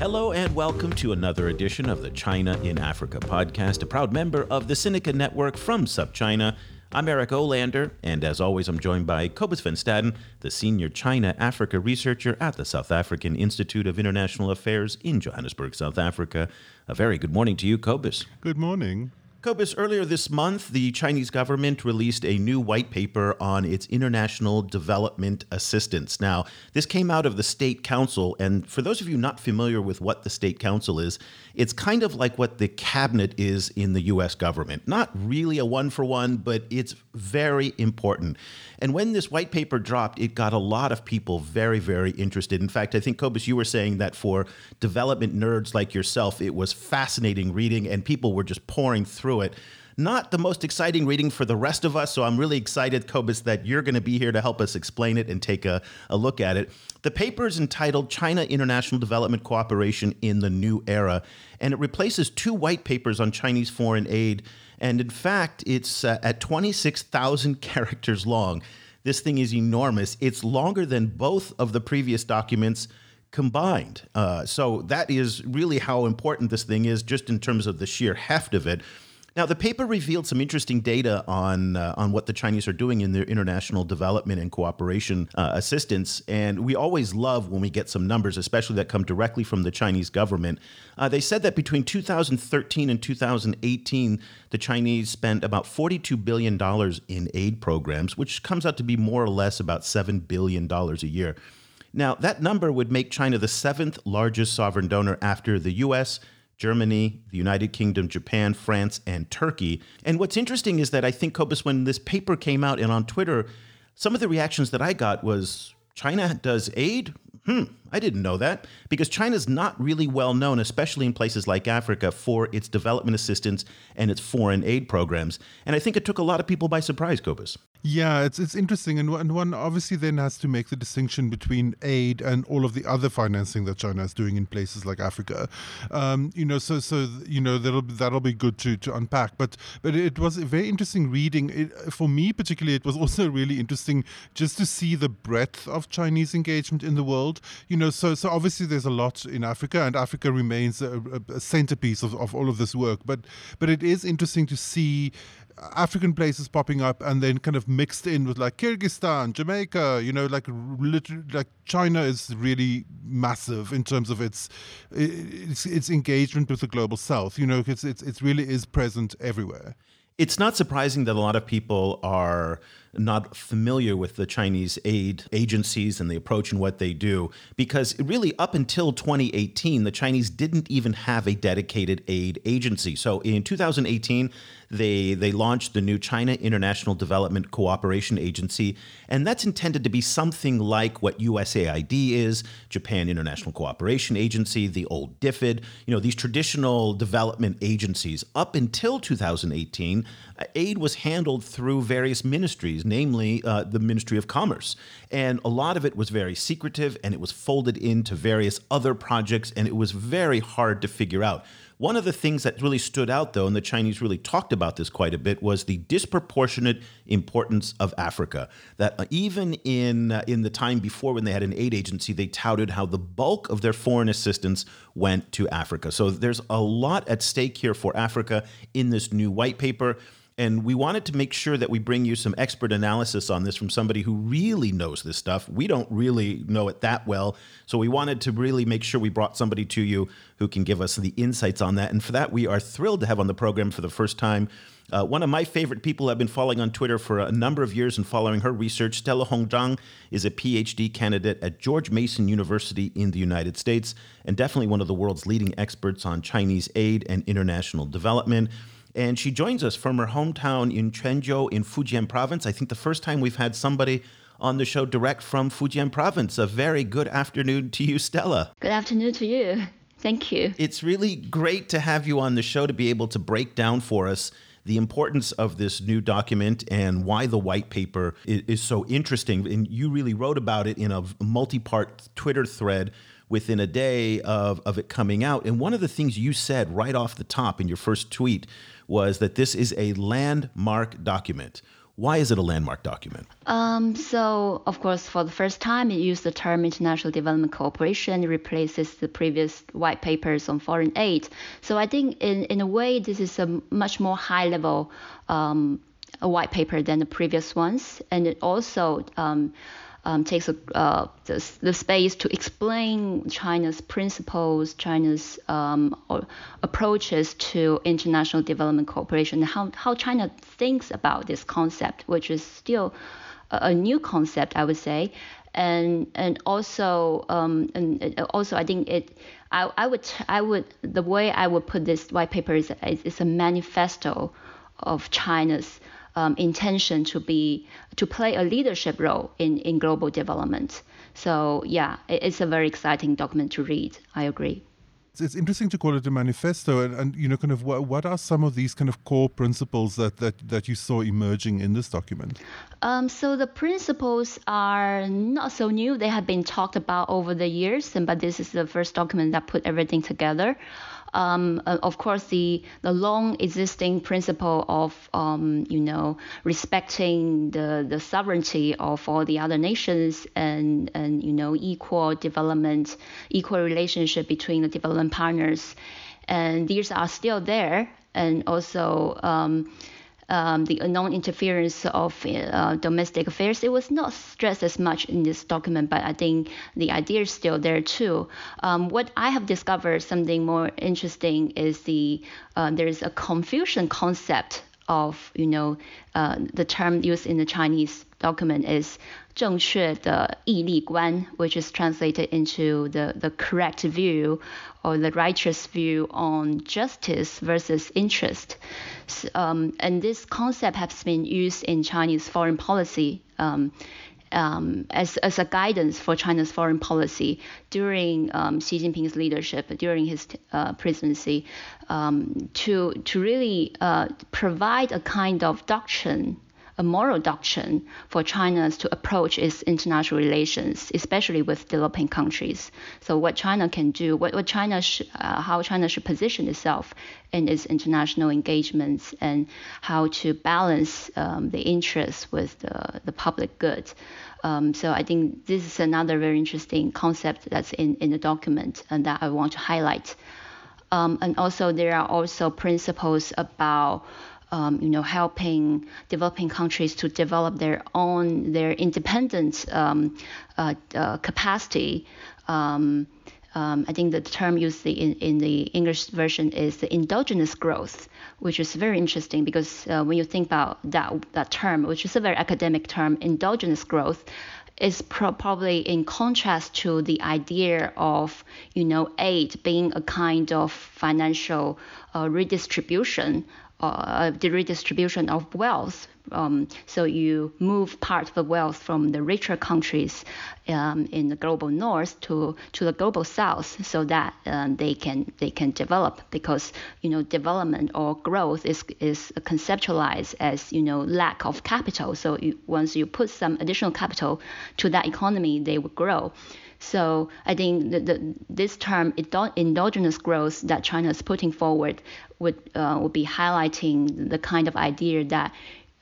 Hello and welcome to another edition of the China in Africa podcast, a proud member of the Sinica Network from SupChina. I'm Eric Olander, and as always, I'm joined by Cobus van Staden, the senior China Africa researcher at the South African Institute of International Affairs in Johannesburg, South Africa. A very good morning to you, Cobus. Good morning. Cobus, earlier this month, the Chinese government released a new white paper on its international development assistance. Now, this came out of the State Council, and for those of you not familiar with what the State Council is, it's kind of like what the cabinet is in the US government. Not really a one for one, but it's very important. And when this white paper dropped, it got a lot of people very, very interested. In fact, I think, Cobus, you were saying that for development nerds like yourself, it was fascinating reading, and people were just pouring through it. Not the most exciting reading for the rest of us, so I'm really excited, Cobus, that you're going to be here to help us explain it and take a, a look at it. The paper is entitled China International Development Cooperation in the New Era, and it replaces two white papers on Chinese foreign aid. And in fact, it's uh, at 26,000 characters long. This thing is enormous. It's longer than both of the previous documents combined. Uh, so that is really how important this thing is, just in terms of the sheer heft of it. Now, the paper revealed some interesting data on uh, on what the Chinese are doing in their international development and cooperation uh, assistance, and we always love when we get some numbers, especially that come directly from the Chinese government. Uh, they said that between 2013 and 2018, the Chinese spent about 42 billion dollars in aid programs, which comes out to be more or less about seven billion dollars a year. Now, that number would make China the seventh largest sovereign donor after the U.S. Germany, the United Kingdom, Japan, France, and Turkey. And what's interesting is that I think, Cobus, when this paper came out and on Twitter, some of the reactions that I got was China does aid? Hmm, I didn't know that. Because China's not really well known, especially in places like Africa, for its development assistance and its foreign aid programs. And I think it took a lot of people by surprise, Cobus. Yeah, it's it's interesting, and one, and one obviously then has to make the distinction between aid and all of the other financing that China is doing in places like Africa. Um, you know, so so you know that'll that'll be good to, to unpack. But but it was a very interesting reading. It, for me particularly, it was also really interesting just to see the breadth of Chinese engagement in the world. You know, so so obviously there's a lot in Africa, and Africa remains a, a centerpiece of, of all of this work. But but it is interesting to see African places popping up and then kind of mixed in with like Kyrgyzstan, Jamaica, you know, like literally, like China is really massive in terms of its, its its engagement with the global south. You know, it's it's it really is present everywhere. It's not surprising that a lot of people are not familiar with the Chinese aid agencies and the approach and what they do, because really up until 2018, the Chinese didn't even have a dedicated aid agency. So in 2018, they they launched the new China International Development Cooperation Agency, and that's intended to be something like what USAID is, Japan International Cooperation Agency, the old DFID, you know, these traditional development agencies. Up until 2018, aid was handled through various ministries, namely uh, the Ministry of Commerce. And a lot of it was very secretive and it was folded into various other projects, and it was very hard to figure out. One of the things that really stood out, though, and the Chinese really talked about this quite a bit, was the disproportionate importance of Africa. That uh, even in uh, in the time before, when they had an aid agency, they touted how the bulk of their foreign assistance went to Africa. So there's a lot at stake here for Africa in this new white paper. And we wanted to make sure that we bring you some expert analysis on this from somebody who really knows this stuff. We don't really know it that well. So we wanted to really make sure we brought somebody to you who can give us the insights on that. And for that, we are thrilled to have on the program for the first time uh, one of my favorite people I've been following on Twitter for a number of years and following her research, Stella Hong Zhang, is a PhD candidate at George Mason University in the United States and definitely one of the world's leading experts on Chinese aid and international development. And she joins us from her hometown in Quanzhou in Fujian province. I think the first time we've had somebody on the show direct from Fujian province. A very good afternoon to you, Stella. Good afternoon to you. Thank you. It's really great to have you on the show to be able to break down for us the importance of this new document and why the white paper is, is so interesting. And you really wrote about it in a multi part Twitter thread within a day of, of it coming out. And one of the things you said right off the top in your first tweet was that this is a landmark document. Why is it a landmark document? Um, so, of course, for the first time, it used the term international development cooperation. Replaces the previous white papers on foreign aid. So, I think in, in a way, this is a much more high level um, white paper than the previous ones. And it also um, um, takes a, uh, the, the, space to explain China's principles, China's um, approaches to international development cooperation, how, how China thinks about this concept, which is still a, a new concept, I would say. And and also um, and also I think it I, I would I would the way I would put this white paper is is a manifesto of China's um, intention to be to play a leadership role in, in global development. So yeah, it's a very exciting document to read. I agree. It's interesting to call it a manifesto, and, and you know, kind of what, what are some of these kind of core principles that, that, that you saw emerging in this document? Um, so the principles are not so new; they have been talked about over the years, and but this is the first document that put everything together um, uh, of course, the, the long existing principle of, um, you know, respecting the, the sovereignty of all the other nations and, and, you know, equal development, equal relationship between the development partners. And these are still there. And also, um, um, the non-interference of uh, domestic affairs. It was not stressed as much in this document, but I think the idea is still there too. Um, what I have discovered something more interesting is the uh, there is a Confucian concept of you know uh, the term used in the Chinese document is 正确的义利观，which is translated into the the correct view or the righteous view on justice versus interest. So, um, and this concept has been used in Chinese foreign policy. Um, um, as, as a guidance for China's foreign policy during um, Xi Jinping's leadership, during his uh, presidency, um, to, to really uh, provide a kind of doctrine a moral doctrine for China to approach its international relations, especially with developing countries. So what China can do, what, what China, sh- uh, how China should position itself in its international engagements, and how to balance um, the interests with the, the public good. Um, so I think this is another very interesting concept that's in, in the document and that I want to highlight. Um, and also there are also principles about um, you know, helping developing countries to develop their own, their independent um, uh, uh, capacity. Um, um I think the term used in, in the English version is the endogenous growth, which is very interesting because uh, when you think about that, that term, which is a very academic term, endogenous growth, is pro- probably in contrast to the idea of you know aid being a kind of financial uh, redistribution uh, the redistribution of wealth. Um, so you move part of the wealth from the richer countries um, in the global north to, to the global south, so that um, they can they can develop because you know development or growth is is conceptualized as you know lack of capital. So you, once you put some additional capital to that economy, they will grow. So I think the, the, this term endogenous growth that China is putting forward would uh, would be highlighting the kind of idea that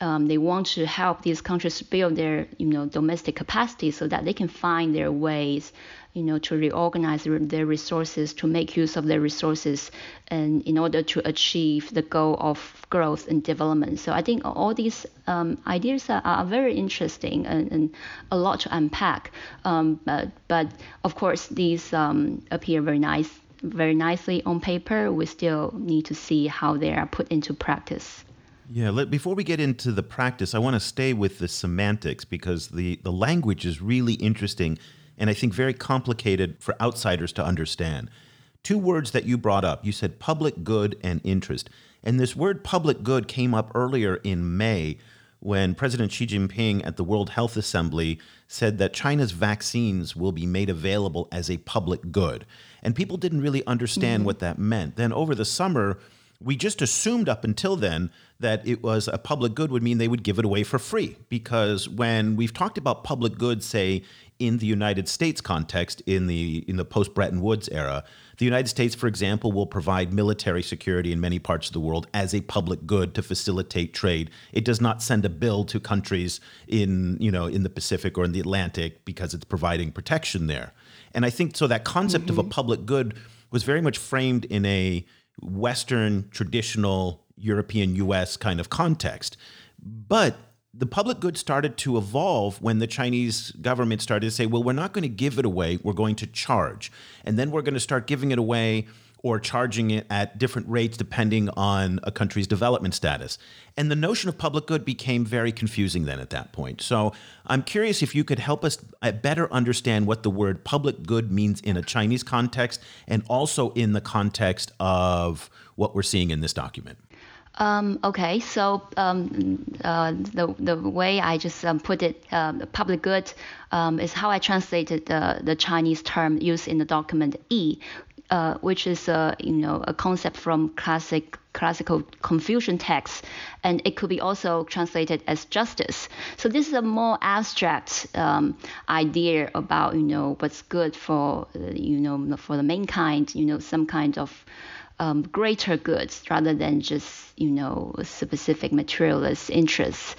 um, they want to help these countries build their you know domestic capacity so that they can find their ways you know, to reorganize their resources, to make use of their resources, and in order to achieve the goal of growth and development. So I think all these um, ideas are, are, very interesting and, and, a lot to unpack. Um, but, but of course, these um, appear very nice, very nicely on paper. We still need to see how they are put into practice. Yeah, let, before we get into the practice, I want to stay with the semantics because the, the language is really interesting and I think very complicated for outsiders to understand. Two words that you brought up you said public good and interest. And this word public good came up earlier in May when President Xi Jinping at the World Health Assembly said that China's vaccines will be made available as a public good. And people didn't really understand mm-hmm. what that meant. Then over the summer, we just assumed up until then that it was a public good would mean they would give it away for free. Because when we've talked about public goods, say in the United States context, in the in the post Bretton Woods era, the United States, for example, will provide military security in many parts of the world as a public good to facilitate trade. It does not send a bill to countries in you know in the Pacific or in the Atlantic because it's providing protection there. And I think so that concept mm-hmm. of a mm-hmm. public good was very much framed in a Western traditional European US kind of context. But the public good started to evolve when the Chinese government started to say, well, we're not going to give it away, we're going to charge. And then we're going to start giving it away or charging it at different rates depending on a country's development status. And the notion of public good became very confusing then at that point. So I'm curious if you could help us uh, better understand what the word public good means in a Chinese context and also in the context of what we're seeing in this document. Um, okay, so um, uh, the the way I just um, put it, uh, public good, um, is how I translated the the Chinese term used in the document E, uh, which is a you know a concept from classic classical Confucian texts, and it could be also translated as justice. So this is a more abstract um, idea about you know what's good for uh, you know for the mankind, you know some kind of um, greater goods rather than just you know specific materialist interests.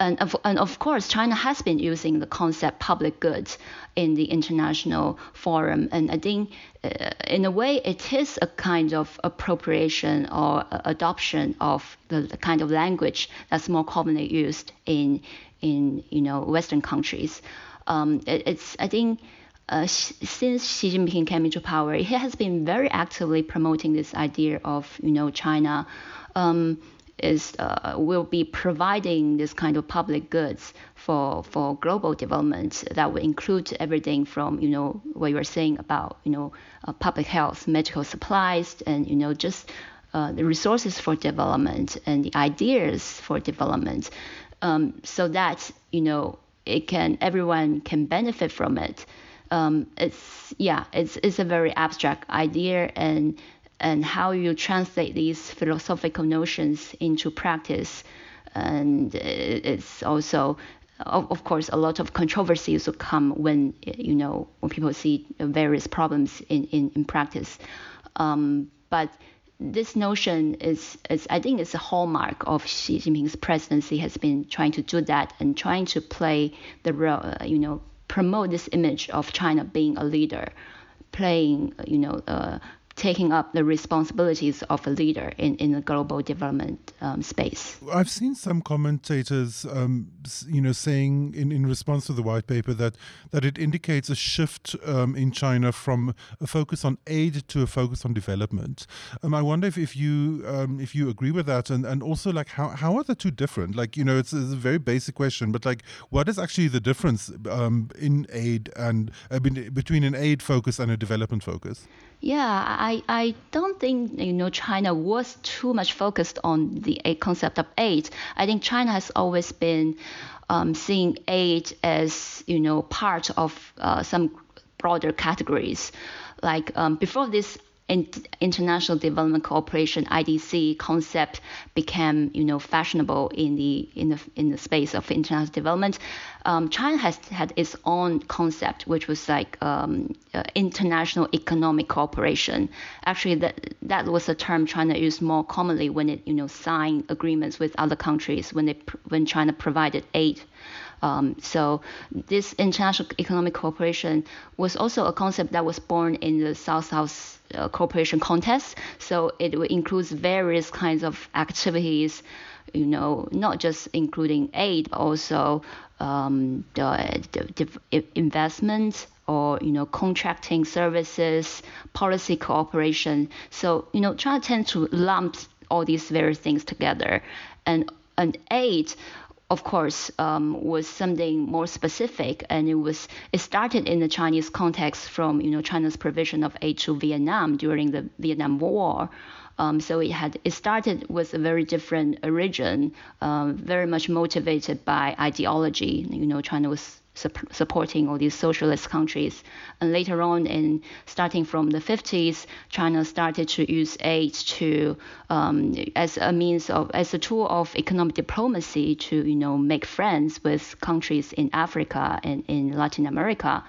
And of, and of course, China has been using the concept public goods in the international forum. And I think, uh, in a way, it is a kind of appropriation or adoption of the, the, kind of language that's more commonly used in in you know Western countries. Um, it, it's I think uh, since Xi Jinping came into power, he has been very actively promoting this idea of you know China. Um, is uh, will be providing this kind of public goods for for global development that will include everything from you know what you were saying about you know uh, public health, medical supplies, and you know just uh, the resources for development and the ideas for development, um, so that you know it can everyone can benefit from it. Um, it's yeah, it's it's a very abstract idea and and how you translate these philosophical notions into practice, and it's also of, course a lot of controversies will come when you know when people see various problems in in, in practice, um, but this notion is, is I think it's a hallmark of Xi Jinping's presidency has been trying to do that and trying to play the role, you know, promote this image of China being a leader, playing, you know, uh, taking up the responsibilities of a leader in, in the global development um, space. I've seen some commentators, um, you know, saying in, in response to the white paper that that it indicates a shift um, in China from a focus on aid to a focus on development. Um, I wonder if, if you um, if you agree with that, and, and also like how, how are the two different? Like you know, it's, it's a very basic question, but like what is actually the difference um, in aid and between an aid focus and a development focus? Yeah, I, I don't think you know China was too much focused on the concept of aid. I think China has always been um, seeing aid as you know part of uh, some broader categories. Like um, before this international development cooperation IDC concept became you know fashionable in the in the in the space of international development. Um, China has had its own concept, which was like um, uh, international economic cooperation. Actually, that that was a term China used more commonly when it you know signed agreements with other countries when they when China provided aid. Um, so this international economic cooperation was also a concept that was born in the South-South uh, cooperation contest. So it includes various kinds of activities, you know, not just including aid, but also um, the, the, the investment or you know contracting services, policy cooperation. So you know, China tends to lump all these various things together, and and aid of course, um, was something more specific, and it was it started in the Chinese context from you know China's provision of aid to Vietnam during the Vietnam War. Um, so it had it started with a very different origin, um, very much motivated by ideology. You know, China was supporting all these socialist countries. And later on, in starting from the 50s, China started to use aid to um, as a means of as a tool of economic diplomacy to you know make friends with countries in Africa and in Latin America.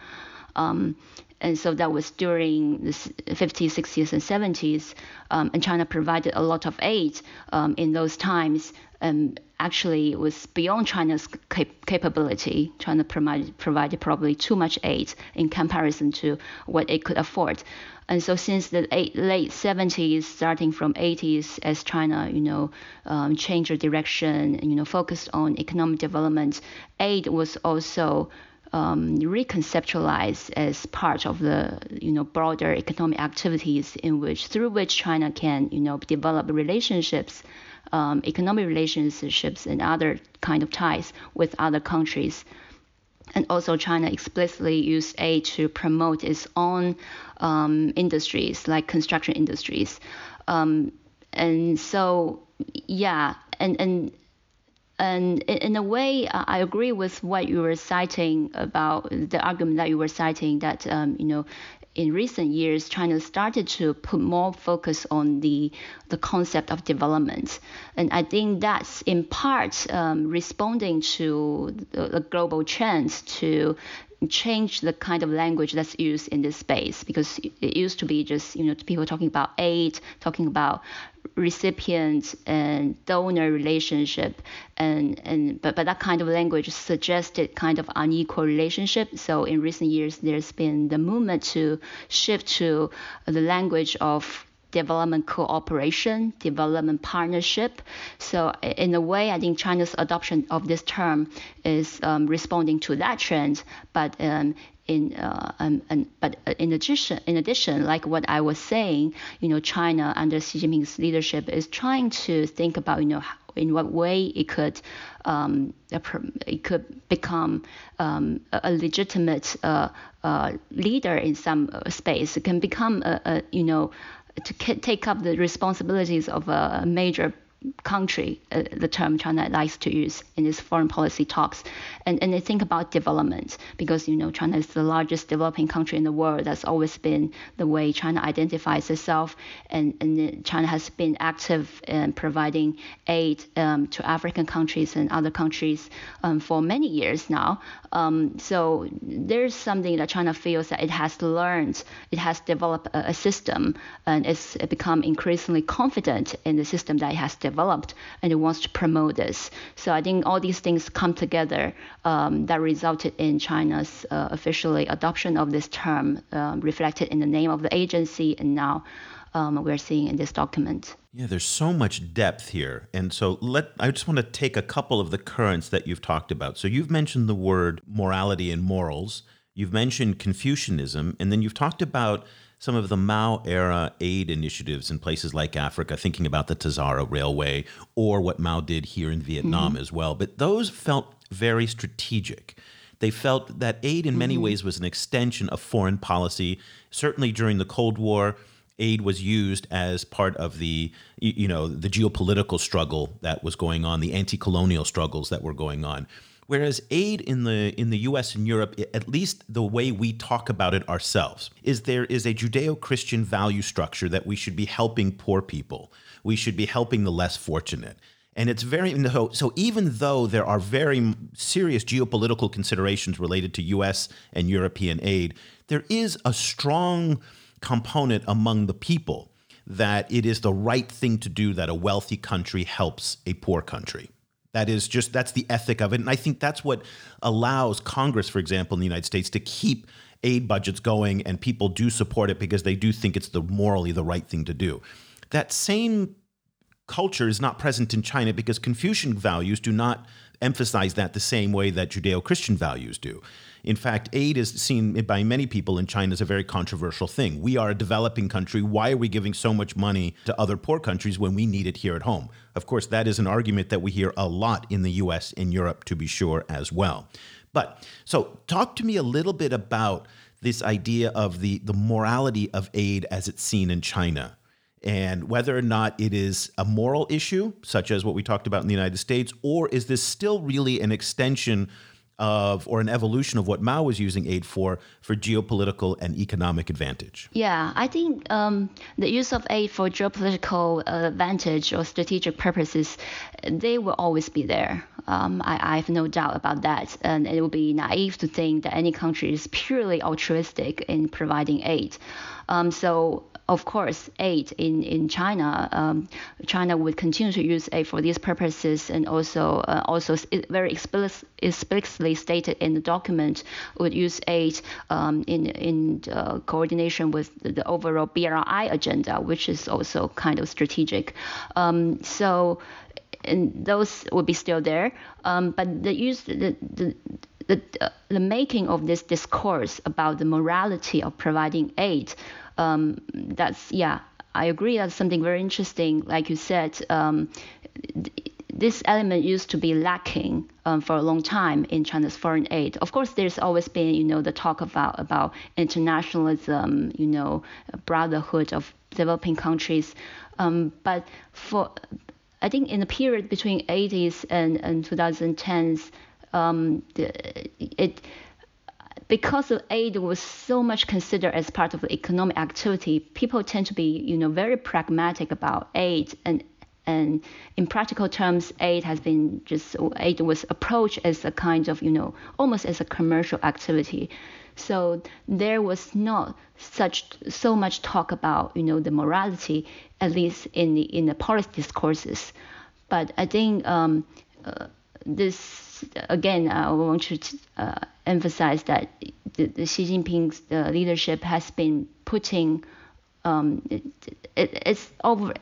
Um, and so that was during the 50s, 60s, and 70s. Um, and China provided a lot of aid um, in those times. Um, actually, it was beyond China's cap- capability. China provided, provided probably too much aid in comparison to what it could afford. And so, since the eight, late 70s, starting from 80s, as China, you know, um, changed direction, you know, focused on economic development, aid was also um, reconceptualized as part of the you know broader economic activities in which through which China can you know develop relationships, um, economic relationships and other kind of ties with other countries. And also, China explicitly used aid to promote its own um, industries, like construction industries. Um, and so, yeah, and, and and in a way, I agree with what you were citing about the argument that you were citing that um, you know in recent years, China started to put more focus on the the concept of development, and I think that's in part um, responding to the, the, global trends to change the kind of language that's used in this space because it used to be just you know people talking about aid, talking about recipient and donor relationship and and but, but that kind of language suggested kind of unequal relationship. So in recent years there's been the movement to shift to the language of development cooperation, development partnership. So in a way, I think China's adoption of this term is um, responding to that trend, but um, in uh, um, and, but in addition, in addition, like what I was saying, you know, China under Xi Jinping's leadership is trying to think about, you know, in what way it could um, it could become um, a legitimate uh, uh, leader in some uh, space. It can become a, a you know to take up the responsibilities of a major country, uh, the term China likes to use in its foreign policy talks, and, and they think about development because you know China is the largest developing country in the world. That's always been the way China identifies itself, and, and China has been active in providing aid um, to African countries and other countries um, for many years now. Um, so there's something that China feels that it has learned, it has developed a, a system, and it's become increasingly confident in the system that it has developed developed and it wants to promote this. So I think all these things come together um, that resulted in China's uh, officially adoption of this term, um, reflected in the name of the agency, and now um, we're seeing in this document. Yeah, there's so much depth here. And so let I just want to take a couple of the currents that you've talked about. So you've mentioned the word morality and morals. You've mentioned Confucianism, and then you've talked about some of the Mao era aid initiatives in places like Africa, thinking about the Tazara Railway or what Mao did here in Vietnam mm-hmm. as well. But those felt very strategic. They felt that aid in many mm-hmm. ways was an extension of foreign policy. Certainly during the Cold War, aid was used as part of the you know the geopolitical struggle that was going on, the anti-colonial struggles that were going on. Whereas aid in the in the U.S. and Europe, at least the way we talk about it ourselves, is there is a Judeo-Christian value structure that we should be helping poor people, we should be helping the less fortunate. And it's very so. Even though there are very serious geopolitical considerations related to U.S. and European aid, there is a strong component among the people that it is the right thing to do that a wealthy country helps a poor country. That is just that's the ethic of it, and I think that's what allows Congress, for example, in the United States, to keep aid budgets going, and people do support it because they do think it's the morally the right thing to do. That same culture is not present in China because Confucian values do not emphasize that the same way that Judeo Christian values do. In fact, aid is seen by many people in China as a very controversial thing. We are a developing country. Why are we giving so much money to other poor countries when we need it here at home? Of course, that is an argument that we hear a lot in the US and Europe, to be sure, as well. But so, talk to me a little bit about this idea of the, the morality of aid as it's seen in China and whether or not it is a moral issue, such as what we talked about in the United States, or is this still really an extension of or an evolution of what Mao was using aid for for geopolitical and economic advantage? Yeah, I think um, the use of aid for geopolitical advantage or strategic purposes, they will always be there. Um, I, I, have no doubt about that, and it would be naive to think that any country is purely altruistic in providing aid. Um, so of course, aid in in China, um, China would continue to use aid for these purposes, and also uh, also very explicitly stated in the document would use aid um, in in uh, coordination with the, overall BRI agenda, which is also kind of strategic. Um, so. And those would be still there, um, but the use the, the the, the making of this discourse about the morality of providing aid um, that's yeah i agree that's something very interesting like you said um, th- this element used to be lacking um, for a long time in China's foreign aid. Of course, there's always been, you know, the talk about about internationalism, you know, brotherhood of developing countries. Um, but for, I think in the period between 80s and, and 2010s, um, it because aid was so much considered as part of economic activity, people tend to be, you know, very pragmatic about aid and and in practical terms, aid has been just aid was approached as a kind of, you know, almost as a commercial activity. So there was not such so much talk about, you know, the morality, at least in the in the policy discourses. But I think um, uh, this again, I want to uh, emphasize that the, the Xi Jinping's uh, leadership has been putting um, it, it, it's over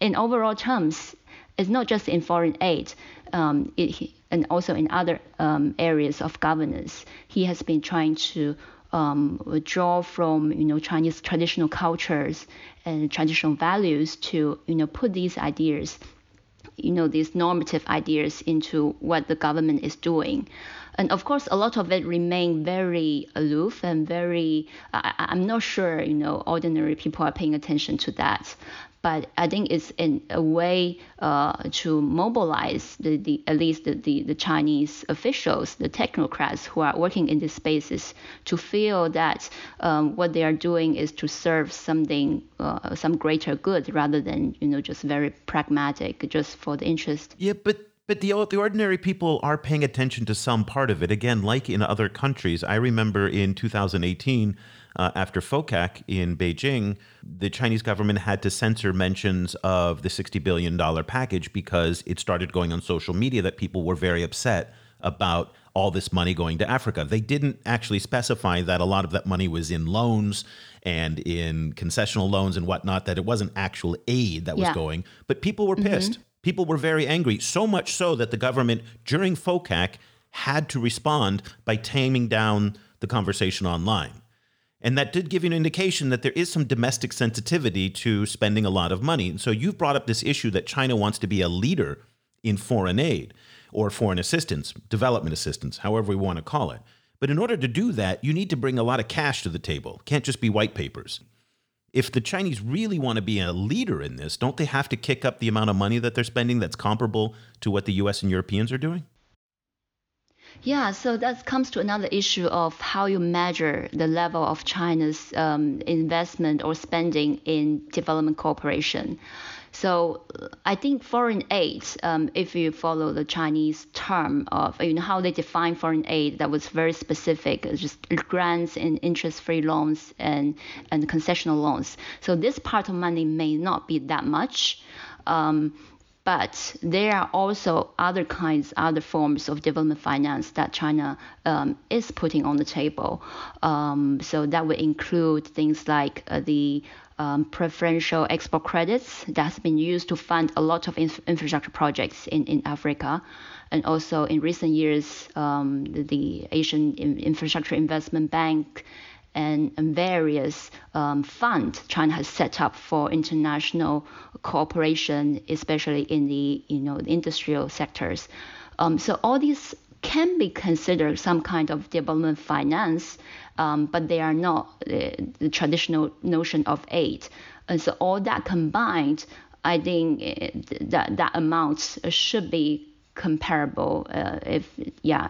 in overall terms. It's not just in foreign aid, um, it, and also in other um, areas of governance. He has been trying to um, draw from you know Chinese traditional cultures and traditional values to you know put these ideas you know these normative ideas into what the government is doing. And of course a lot of it remain very aloof and very I, i'm not sure you know ordinary people are paying attention to that but I think it's in a way uh, to mobilize the, the at least the, the, the, Chinese officials, the technocrats who are working in these spaces, to feel that um, what they are doing is to serve something, uh, some greater good, rather than you know just very pragmatic, just for the interest. Yeah, but but the the ordinary people are paying attention to some part of it. Again, like in other countries, I remember in 2018 uh, after FOCAC in Beijing, the Chinese government had to censor mentions of the $60 billion package because it started going on social media that people were very upset about all this money going to Africa. They didn't actually specify that a lot of that money was in loans and in concessional loans and whatnot, that it wasn't actual aid that was going, but people were mm-hmm. pissed. Mm-hmm. People were very angry, so much so that the government during FOCAC had to respond by taming down the conversation online. And that did give you an indication that there is some domestic sensitivity to spending a lot of money. And so you've brought up this issue that China wants to be a leader in foreign aid or foreign assistance, development assistance, however we want to call it. But in order to do that, you need to bring a lot of cash to the table. It can't just be white papers. If the Chinese really want to be a leader in this, don't they have to kick up the amount of money that they're spending that's comparable to what the US and Europeans are doing? Yeah, so that comes to another issue of how you measure the level of China's um, investment or spending in development cooperation. So I think foreign aid, um, if you follow the Chinese term of you know how they define foreign aid, that was very specific, just grants and interest-free loans and and concessional loans. So this part of money may not be that much. Um, but there are also other kinds, other forms of development finance that China um, is putting on the table. Um, so that would include things like uh, the um, preferential export credits that's been used to fund a lot of inf- infrastructure projects in, in Africa. And also in recent years, um, the, the, Asian Infrastructure Investment Bank and, and various um, funds China has set up for international cooperation, especially in the you know industrial sectors. Um, so all these can be considered some kind of development finance, um, but they are not uh, the traditional notion of aid. And so all that combined, I think uh, that that amount should be comparable, uh, if yeah,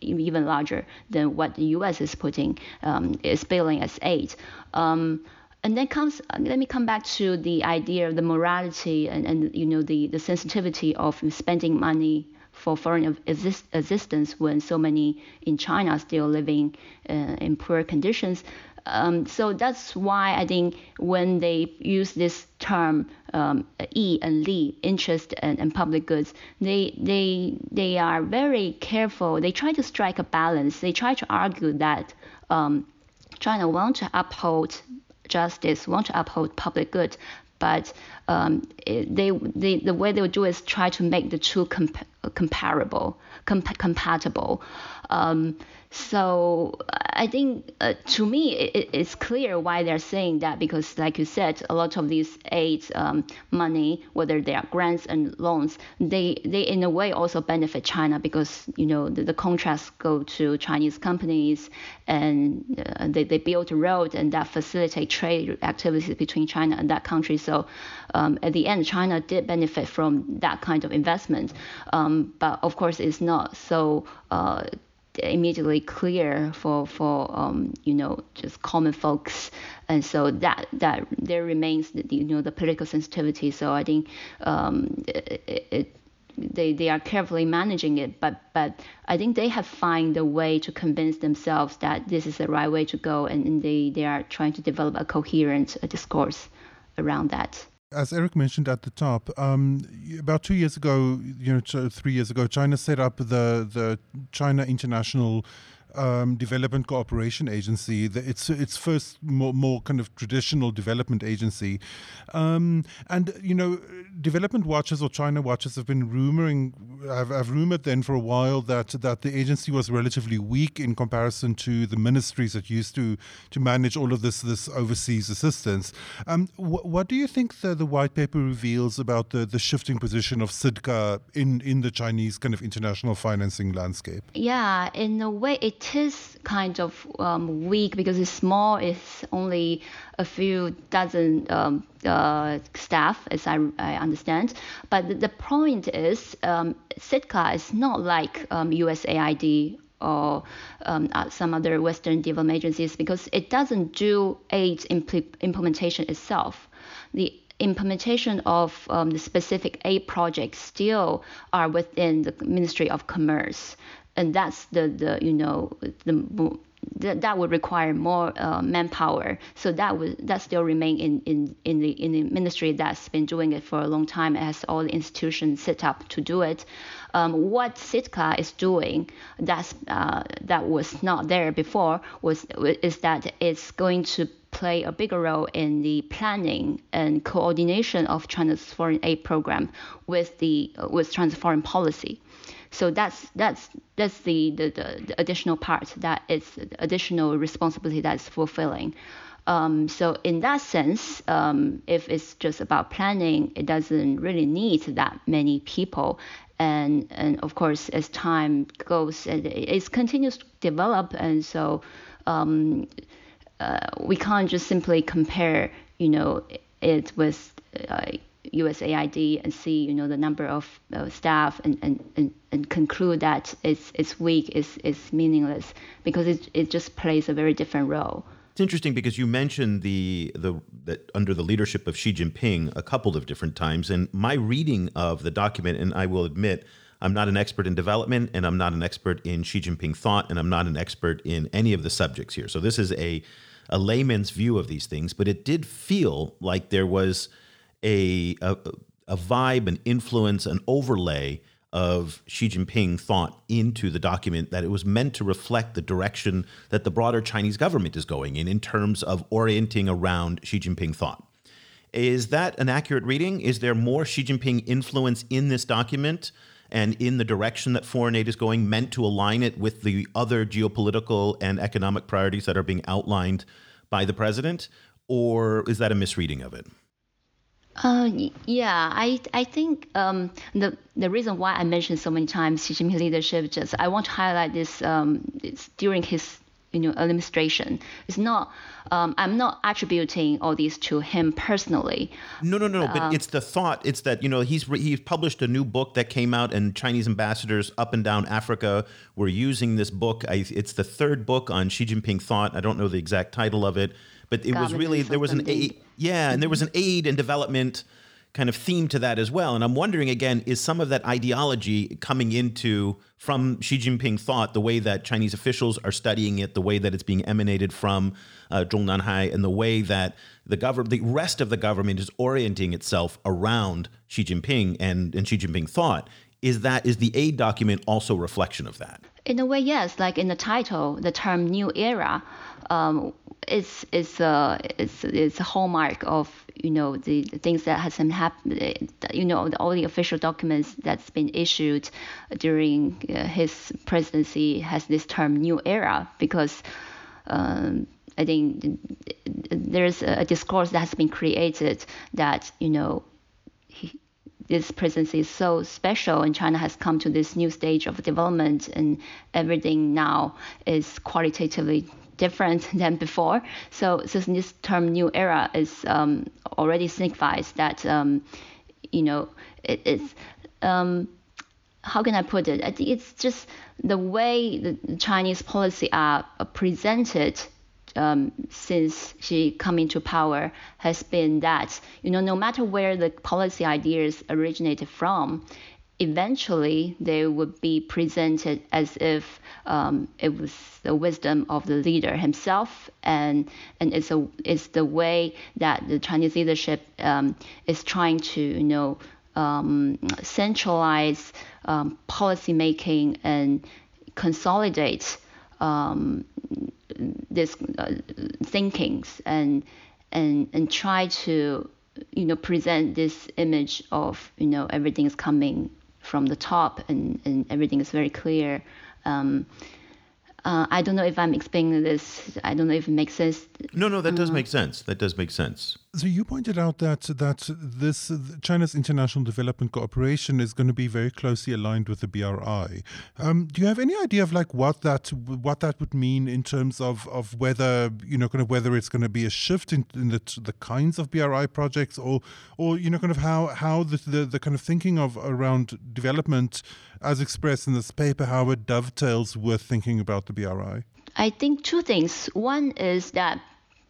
even larger than what the U.S. is putting um, is billing as aid. Um, and then comes let me come back to the idea of the morality and, and you know the, the sensitivity of spending money for foreign existence when so many in China are still living uh, in poor conditions. Um, so that's why I think when they use this term um, E and Li, interest and, and public goods, they they they are very careful. They try to strike a balance. They try to argue that um, China want to uphold justice, want to uphold public good, but um, they, they, the way they would do is try to make the two comp- comparable, comp- compatible. Um, so I think uh, to me it, it's clear why they're saying that because, like you said, a lot of these aid um, money, whether they are grants and loans, they they in a way also benefit China because you know the, the contracts go to Chinese companies and uh, they, they build a road and that facilitate trade activities between China and that country. So um, at the end, China did benefit from that kind of investment, um, but of course it's not so. Uh, immediately clear for for um, you know just common folks, and so that that there remains the, you know the political sensitivity. So I think um, it, it, they they are carefully managing it, but but I think they have found a way to convince themselves that this is the right way to go, and, and they they are trying to develop a coherent discourse around that. As Eric mentioned at the top, um, about two years ago, you know, three years ago, China set up the the China International um, Development Cooperation Agency. It's its first more, more kind of traditional development agency, um, and you know, development watchers or China watchers have been rumoring, have, have rumored then for a while that that the agency was relatively weak in comparison to the ministries that used to to manage all of this this overseas assistance. Um, wh- what do you think the, the white paper reveals about the, the shifting position of CIDCA in in the Chinese kind of international financing landscape? Yeah, in a way, it is kind of um, weak because it's small. It's only a few dozen um, uh, staff, as I, I understand. But the, the point is, um, CIDCA is not like um, USAID or um, uh, some other Western development agencies because it doesn't do aid impl- implementation itself. The implementation of um, the specific aid projects still are within the Ministry of Commerce and that's the the you know the that, that would require more uh, manpower. So that would that still remain in, in, in the in the ministry that's been doing it for a long time. It has all the institutions set up to do it. Um, what CIDCA is doing that's uh, that was not there before was is that it's going to play a bigger role in the planning and coordination of China's foreign aid program with the with China's foreign policy. So that's that's that's the, the, the additional part that is additional responsibility that's fulfilling. Um, so in that sense, um, if it's just about planning, it doesn't really need that many people. And and of course, as time goes, it, it continues to develop, and so um, uh, we can't just simply compare, you know, it with uh, USAID and see you know the number of uh, staff and, and, and, and conclude that it's it's weak is is meaningless because it it just plays a very different role. It's interesting because you mentioned the the that under the leadership of Xi Jinping a couple of different times, and my reading of the document, and I will admit. I'm not an expert in development, and I'm not an expert in Xi Jinping thought, and I'm not an expert in any of the subjects here. So this is a, a layman's view of these things, but it did feel like there was a, a, a vibe, an influence, an overlay of Xi Jinping thought into the document that it was meant to reflect the direction that the broader Chinese government is going in in terms of orienting around Xi Jinping thought. Is that an accurate reading? Is there more Xi Jinping influence in this document and in the direction that foreign aid is going, meant to align it with the other geopolitical and economic priorities that are being outlined by the president? Or is that a misreading of it? Uh, yeah, I I think um, the the reason why I mentioned so many times Xi Jinping leadership, just I want to highlight this, um, during his you know administration. It's not um, I'm not attributing all these to him personally. No, no, no. Uh, but it's the thought. It's that you know he's he's published a new book that came out, and Chinese ambassadors up and down Africa were using this book. I, it's the third book on Xi Jinping thought. I don't know the exact title of it, but it was really there was an aid, yeah, and there was an aid and development kind of theme to that as well. And I'm wondering again, is some of that ideology coming into from Xi Jinping thought, the way that Chinese officials are studying it, the way that it's being emanated from uh, Zhongnanhai, and the way that the government, the rest of the government is orienting itself around Xi Jinping and, and Xi Jinping thought. Is that is the aid document also a reflection of that? In a way, yes. Like in the title, the term "new era." Um, it's a it's it's a hallmark of you know the, the things that has been happened. You know all the official documents that's been issued during uh, his presidency has this term "new era" because. Um, I think there's a discourse that has been created that you know he, this presidency is so special and China has come to this new stage of development and everything now is qualitatively different than before. So, so this term "new era" is um, already signifies that um, you know it, it's um, how can I put it? I think it's just the way the Chinese policy are presented um, since Xi come into power has been that you know no matter where the policy ideas originated from, eventually they would be presented as if um, it was the wisdom of the leader himself, and and it's a it's the way that the Chinese leadership um, is trying to you know um, centralize um, policy making and consolidate um, this uh, thinkings and and and try to you know present this image of you know everything is coming from the top and, and everything is very clear. Um, uh, I don't know if I'm explaining this. I don't know if it makes sense. No, no, that does uh, make sense. That does make sense. So you pointed out that that this China's international development cooperation is going to be very closely aligned with the BRI. Um, do you have any idea of like what that what that would mean in terms of, of whether you know kind of whether it's going to be a shift in, in the the kinds of BRI projects or or you know kind of how how the the, the kind of thinking of around development as expressed in this paper how it dovetails with thinking about the BRI. I think two things. One is that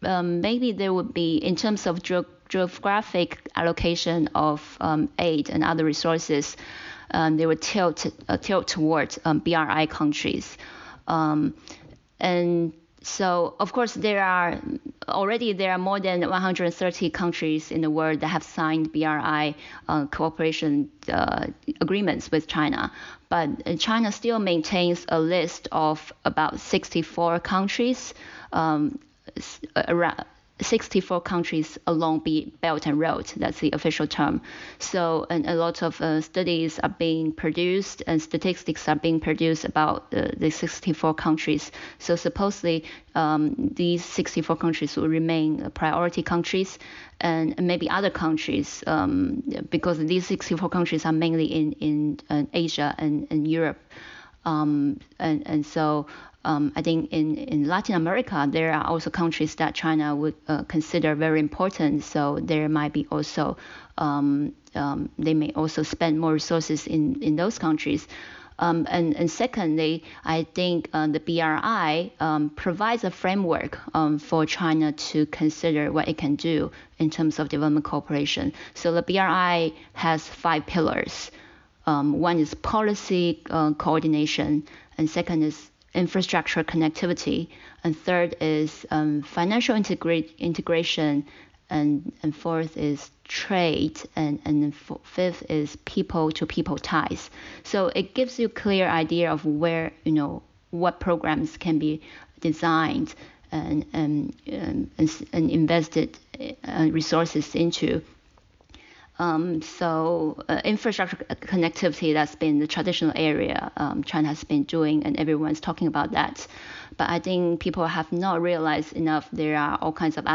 um, maybe there would be, in terms of ge- geographic allocation of um, aid and other resources, um, they would tilt uh, tilt towards um, BRI countries. Um, and so, of course, there are already there are more than 130 countries in the world that have signed BRI uh, cooperation uh, agreements with China. But uh, China still maintains a list of about 64 countries um, around 64 countries along the Belt and Road. That's the official term. So, and a lot of uh, studies are being produced and statistics are being produced about uh, the 64 countries. So, supposedly, um, these 64 countries will remain priority countries, and, and maybe other countries, um, because these 64 countries are mainly in in uh, Asia and, and Europe. Um, and, and so um, I think in, in Latin America, there are also countries that China would uh, consider very important. So there might be also, um, um, they may also spend more resources in, in those countries. Um, and, and, secondly, I think uh, the BRI um, provides a framework um, for China to consider what it can do in terms of development cooperation. So the BRI has five pillars. one is policy uh, coordination, and second is infrastructure connectivity, and third is um, financial integra- integration and, and fourth is trade, and, and fifth is people to people ties. So it gives you a clear idea of where, you know, what programs can be designed and, and, and, and invested uh, resources into. Um, so uh, infrastructure connectivity, that's been the traditional area um, China has been doing, and everyone's talking about that. But I think people have not realized enough there are all kinds of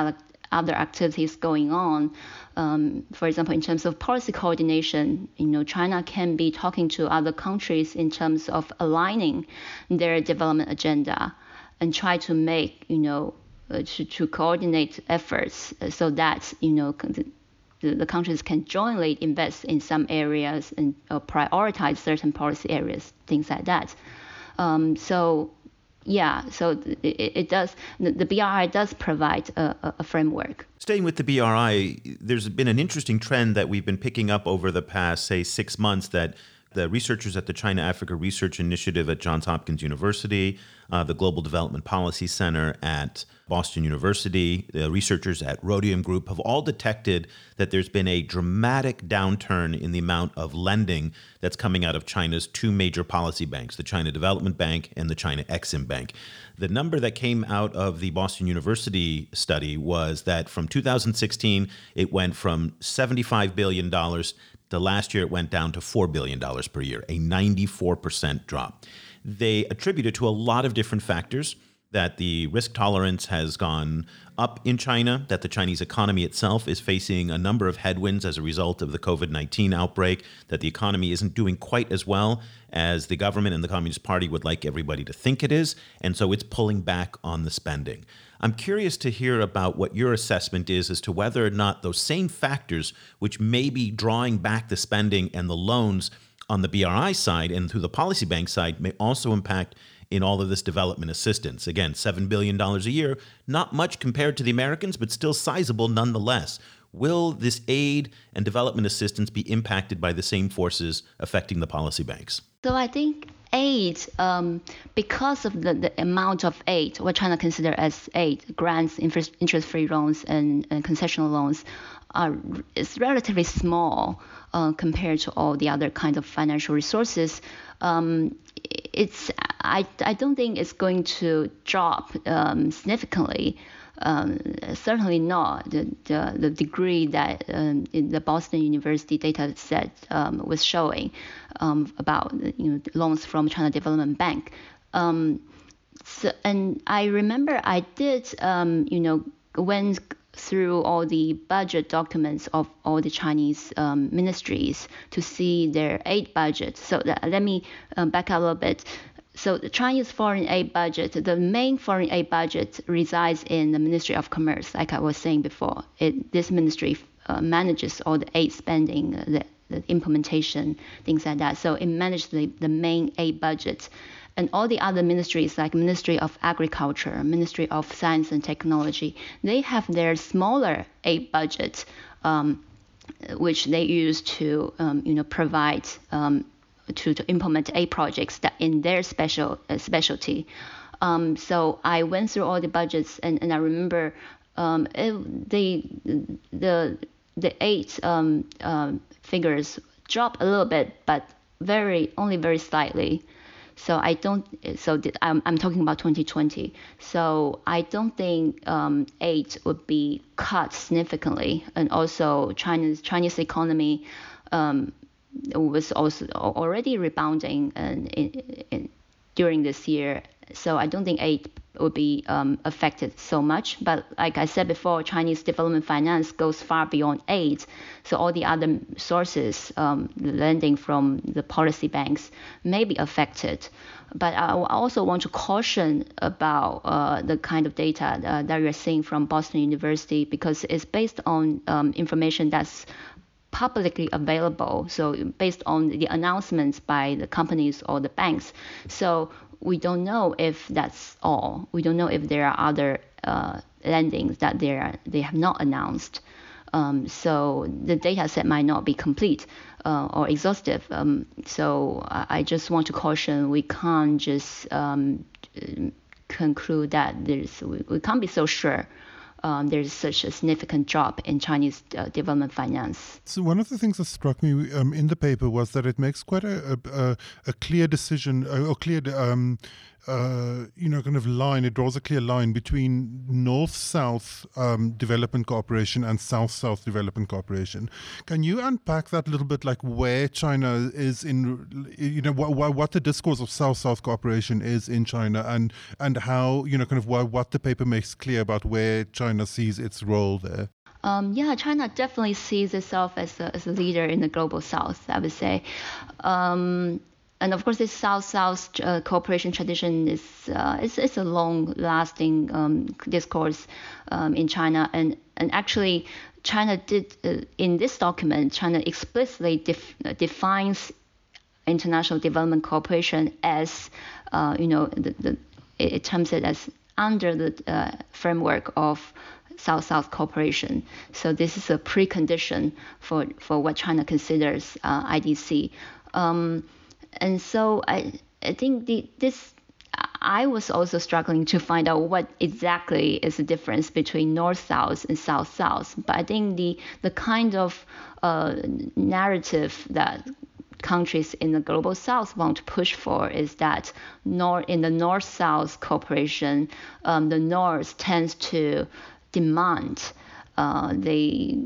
other activities going on. Um, for example, in terms of policy coordination, you know, China can be talking to other countries in terms of aligning their development agenda and try to make, you know, uh, to, to coordinate efforts so that, you know, the, the countries can jointly invest in some areas and uh, prioritize certain policy areas, things like that. Um, so yeah, so it, it does. The, BRI does provide a, a, framework. Staying with the BRI, there's been an interesting trend that we've been picking up over the past, say, six months that the researchers at the China Africa Research Initiative at Johns Hopkins University, uh, the Global Development Policy Center at Boston University, the researchers at Rhodium Group have all detected that there's been a dramatic downturn in the amount of lending that's coming out of China's two major policy banks, the China Development Bank and the China Exim Bank. The number that came out of the Boston University study was that from 2016, it went from $75 billion to last year, it went down to $4 billion per year, a 94% drop. They attribute it to a lot of different factors that the risk tolerance has gone up in China, that the Chinese economy itself is facing a number of headwinds as a result of the COVID 19 outbreak, that the economy isn't doing quite as well as the government and the Communist Party would like everybody to think it is, and so it's pulling back on the spending. I'm curious to hear about what your assessment is as to whether or not those same factors, which may be drawing back the spending and the loans on the BRI side and through the policy bank side, may also impact in all of this development assistance. Again, $7 billion a year, not much compared to the Americans, but still sizable nonetheless. Will this aid and development assistance be impacted by the same forces affecting the policy banks? So I think aid, um, because of the, the amount of aid, what China trying to consider as aid, grants, interest-free loans, and, and concessional loans, are is relatively small uh, compared to all the other kinds of financial resources. Um, it's I, I don't think it's going to drop um, significantly. Um, certainly not the, the, the degree that um, the Boston University data set um, was showing um, about you know, loans from China Development Bank. Um, so, and I remember I did, you know, went through all the budget documents of all the Chinese ministries to see their aid budget. So that, let me um, back up a little bit. So the Chinese foreign aid budget, the main foreign aid budget resides in the Ministry of Commerce, like I was saying before. It, this ministry uh, manages all the aid spending, the, the implementation, things like that. So it manages the, the main aid budget and all the other ministries like Ministry of Agriculture, Ministry of Science and Technology, they have their smaller aid budget, um, which they use to um, you know provide um, to, to implement aid projects that in their special uh, specialty. Um, so I went through all the budgets and, and I remember um, it, the the the eight um, um, figures dropped a little bit, but very only very slightly. So I don't. So I'm, I'm talking about 2020. So I don't think um, aid would be cut significantly, and also China's Chinese economy um, was also already rebounding in, in, during this year. So I don't think aid would be um, affected so much. But like I said before, Chinese development finance goes far beyond aid. So all the other sources, um, lending from the policy banks, may be affected. But I also want to caution about uh, the kind of data uh, that you're seeing from Boston University because it's based on um, information that's publicly available. So based on the announcements by the companies or the banks. So we don't know if that's all. We don't know if there are other uh, landings that they are, they have not announced. Um, so the data set might not be complete uh, or exhaustive. Um, so I, just want to caution we can't just um, conclude that there's we, we, can't be so sure um, there's such a significant drop in Chinese uh, development finance. So one of the things that struck me um, in the paper was that it makes quite a a, a clear decision or clear um, uh, you know, kind of line, it draws a clear line between North South um, Development Cooperation and South South Development Cooperation. Can you unpack that a little bit, like where China is in, you know, what, what the discourse of South South cooperation is in China and, and how, you know, kind of what, what the paper makes clear about where China sees its role there? Um, yeah, China definitely sees itself as a, as a leader in the global south, I would say. Um, and of course, this South-South uh, cooperation tradition is uh, it's, it's a long-lasting um, discourse um, in China, and and actually, China did uh, in this document, China explicitly def- defines international development cooperation as uh, you know the, the, it terms it as under the uh, framework of South-South cooperation. So this is a precondition for for what China considers uh, IDC. Um, and so I I think the this I was also struggling to find out what exactly is the difference between North South and South South. But I think the the kind of uh, narrative that countries in the global south want to push for is that nor in the north south cooperation, um, the north tends to demand uh, they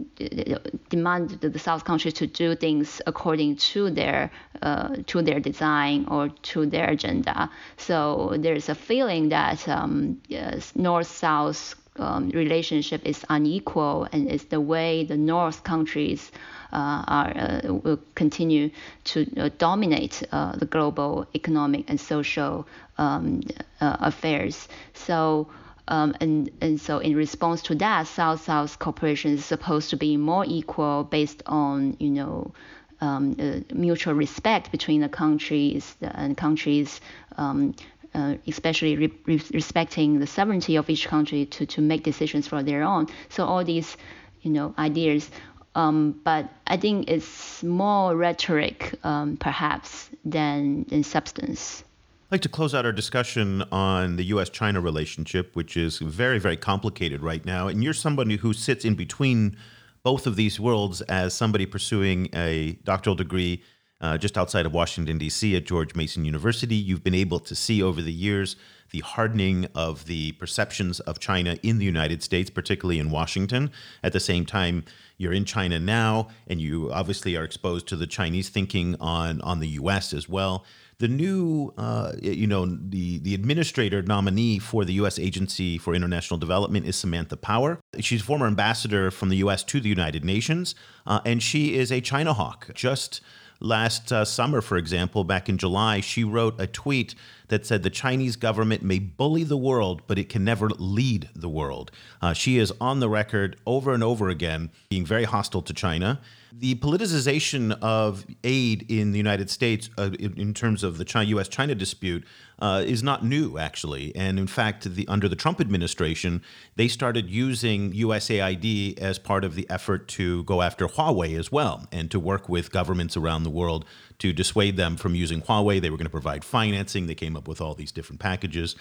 demand the South countries to do things according to their uh, to their design or to their agenda. So there's a feeling that um, yes, North-South um, relationship is unequal, and it's the way the North countries uh, are uh, will continue to uh, dominate the global economic and social um, affairs. So. Um, and, and so in response to that, South-South cooperation is supposed to be more equal based on, you know, um, uh, mutual respect between the countries and countries, um, uh, especially re- respecting the sovereignty of each country to, to make decisions for their own. So all these, you know, ideas. Um, but I think it's more rhetoric, um, perhaps, than, than substance. I'd like to close out our discussion on the U.S. China relationship, which is very, very complicated right now. And you're somebody who sits in between both of these worlds as somebody pursuing a doctoral degree uh, just outside of Washington, D.C. at George Mason University. You've been able to see over the years the hardening of the perceptions of China in the United States, particularly in Washington. At the same time, you're in China now, and you obviously are exposed to the Chinese thinking on, on the U.S. as well the new, uh, you know, the the administrator nominee for the U.S. Agency for International Development is Samantha Power. She's a former ambassador from the U.S. to the United Nations, uh, and she is a China hawk. Just last uh, summer, for example, back in July, she wrote a tweet that said the Chinese government may bully the world, but it can never lead the world. Uh, she is on the record over and over again being very hostile to China. The politicization of aid in the United States, uh, in, in, terms of the U.S. China dispute, uh, is not new, actually. And in fact, the, under the Trump administration, they started using USAID as part of the effort to go after Huawei as well and to work with governments around the world to dissuade them from using Huawei. They were going to provide financing. They came up with all these different packages.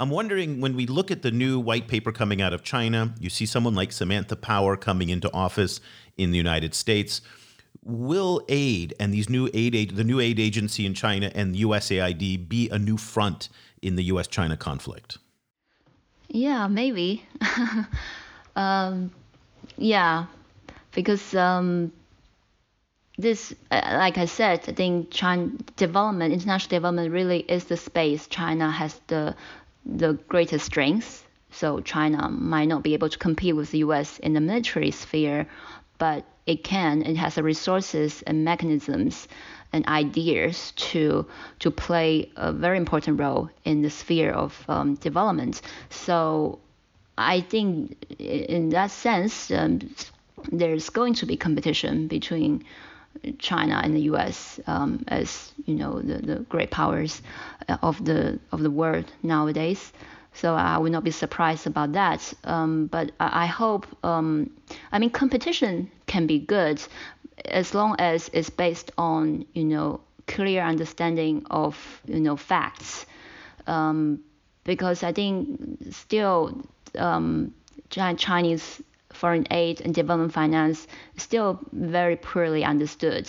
I'm wondering when we look at the new white paper coming out of China, you see someone like Samantha Power coming into office in the United States. Will aid and these new aid, the new aid agency in China and USAID be a new front in the U.S. China conflict? Yeah, maybe. um, yeah, because um, this, uh, like I said, I think China development, international development, really is the space China has the the greatest strength. So China might not be able to compete with the U.S. in the military sphere, but it can. It has the resources and mechanisms and ideas to to play a very important role in the sphere of um, development. So I think in that sense, um, there's going to be competition between China and the U.S. Um, as you know the, the great powers of the of the world nowadays. So I would not be surprised about that. Um, but I, hope, um, I mean, competition can be good as long as it's based on, you know, clear understanding of, you know, facts. Um, because I think still um, Chinese foreign aid and development finance is still very poorly understood.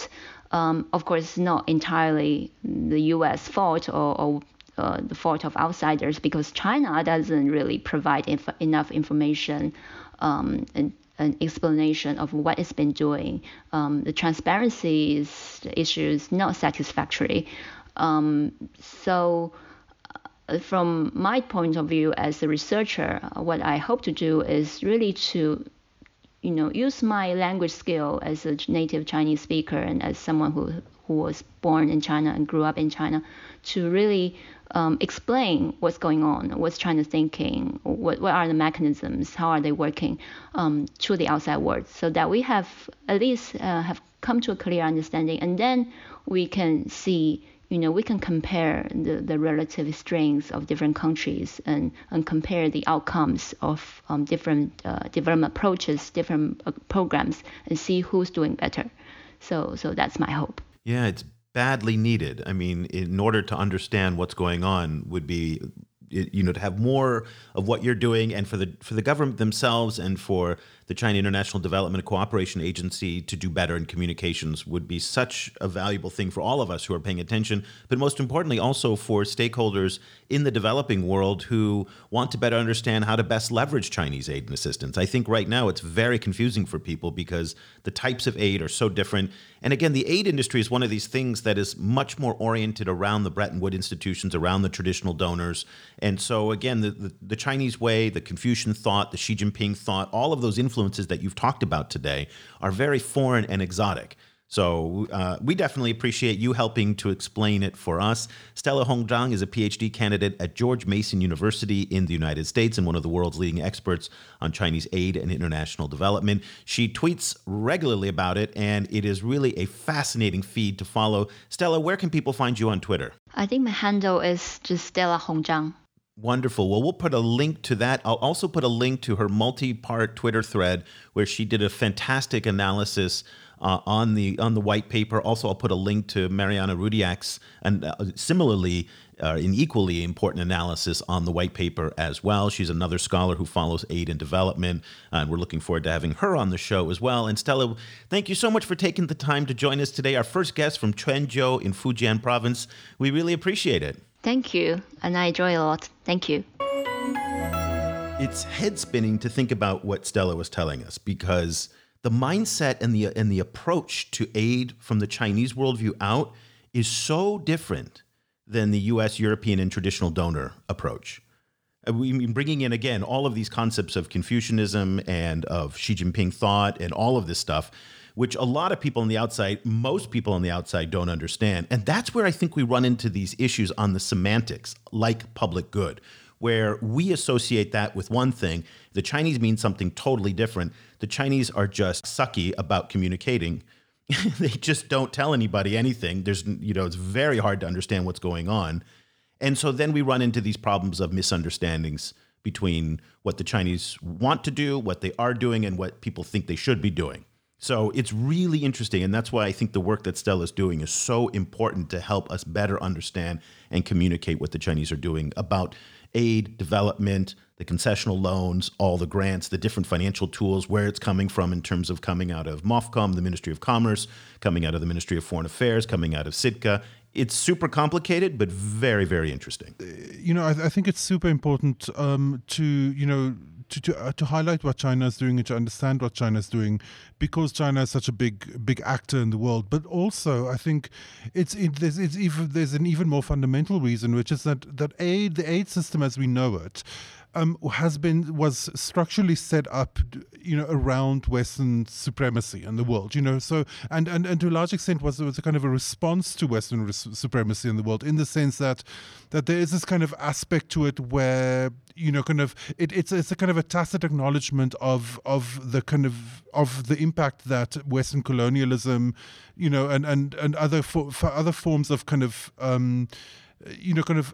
Um, of course, not entirely the U.S. fault or, or uh, the fault of outsiders because China doesn't really provide inf- enough information um, and an explanation of what it's been doing. Um, the transparency is, issue is not satisfactory. Um, so, uh, from my point of view as a researcher, uh, what I hope to do is really to you know, use my language skill as a native Chinese speaker and as someone who who was born in China and grew up in China, to really um, explain what's going on, what's China thinking, what what are the mechanisms, how are they working, um, to the outside world, so that we have at least uh, have come to a clear understanding, and then we can see you know, we can compare the, the relative strengths of different countries and, and compare the outcomes of um, different uh, development approaches, different uh, programs, and see who's doing better. So, so that's my hope. Yeah, it's badly needed. I mean, in order to understand what's going on, would be you know to have more of what you're doing and for the for the government themselves and for the China International Development Cooperation Agency to do better in communications would be such a valuable thing for all of us who are paying attention, but most importantly, also for stakeholders in the developing world who want to better understand how to best leverage Chinese aid and assistance. I think right now it's very confusing for people because the types of aid are so different. And again, the aid industry is one of these things that is much more oriented around the Bretton Woods institutions, around the traditional donors. And so, again, the, the, the Chinese way, the Confucian thought, the Xi Jinping thought, all of those influences influences that you've talked about today are very foreign and exotic. So uh, we definitely appreciate you helping to explain it for us. Stella Hong Zhang is a PhD candidate at George Mason University in the United States and one of the world's leading experts on Chinese aid and international development. She tweets regularly about it, and it is really a fascinating feed to follow. Stella, where can people find you on Twitter? I think my handle is just Stella Hong Zhang. Wonderful. Well, we'll put a link to that. I'll also put a link to her multi-part Twitter thread where she did a fantastic analysis uh, on the on the white paper. Also, I'll put a link to Marina Rudyak's and uh, similarly uh, an equally important analysis on the white paper as well. She's another scholar who follows aid and development, and we're looking forward to having her on the show as well. And Stella, thank you so much for taking the time to join us today. Our first guest from Quanzhou in Fujian Province. We really appreciate it. Thank you, and I enjoy a lot. Thank you. It's head spinning to think about what Stella was telling us because the mindset and the and the approach to aid from the Chinese worldview out is so different than the U.S., European, and traditional donor approach. Uh, we mean bringing in again all of these concepts of Confucianism and of Xi Jinping thought and all of this stuff which a lot of people on the outside, most people on the outside don't understand. And that's where I think we run into these issues on the semantics, like public good, where we associate that with one thing. The Chinese mean something totally different. The Chinese are just sucky about communicating. they just don't tell anybody anything. There's, you know, it's very hard to understand what's going on. And so then we run into these problems of misunderstandings between what the Chinese want to do, what they are doing, and what people think they should be doing. So it's really interesting. And that's why I think the work that Stella's doing is so important to help us better understand and communicate what the Chinese are doing about aid, development, the concessional loans, all the grants, the different financial tools, where it's coming from in terms of coming out of MOFCOM, the Ministry of Commerce, coming out of the Ministry of Foreign Affairs, coming out of CIDCA. It's super complicated, but very, very interesting. You know, I, I think it's super important um, to, you know, to to, uh, to highlight what China is doing and to understand what China is doing, because China is such a big big actor in the world. But also, I think it's it, there's it's even there's an even more fundamental reason, which is that that aid the aid system as we know it um, has been was structurally set up, you know, around Western supremacy in the world. You know, so and and, and to a large extent was was a kind of a response to Western res- supremacy in the world, in the sense that that there is this kind of aspect to it where you know, kind of it, it's it's a kind of a tacit acknowledgement of of the kind of of the impact that Western colonialism, you know, and and and other for, for other forms of kind of um, you know, kind of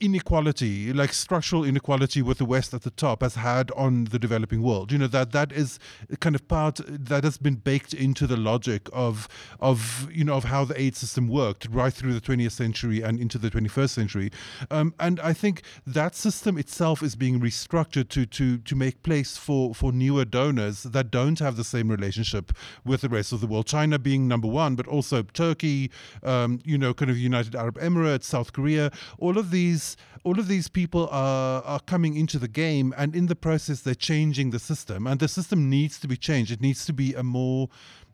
inequality, like structural inequality with the West at the top, has had on the developing world. You know that that is kind of part that has been baked into the logic of of you know of how the aid system worked right through the 20th century and into the 21st century. Um, and I think that system itself is being restructured to to to make place for for newer donors that don't have the same relationship with the rest of the world. China being number one, but also Turkey, um, you know, kind of United Arab Emirates, South Korea, all of these all of these people are are coming into the game, and in the process, they're changing the system, and the system needs to be changed. It needs to be a more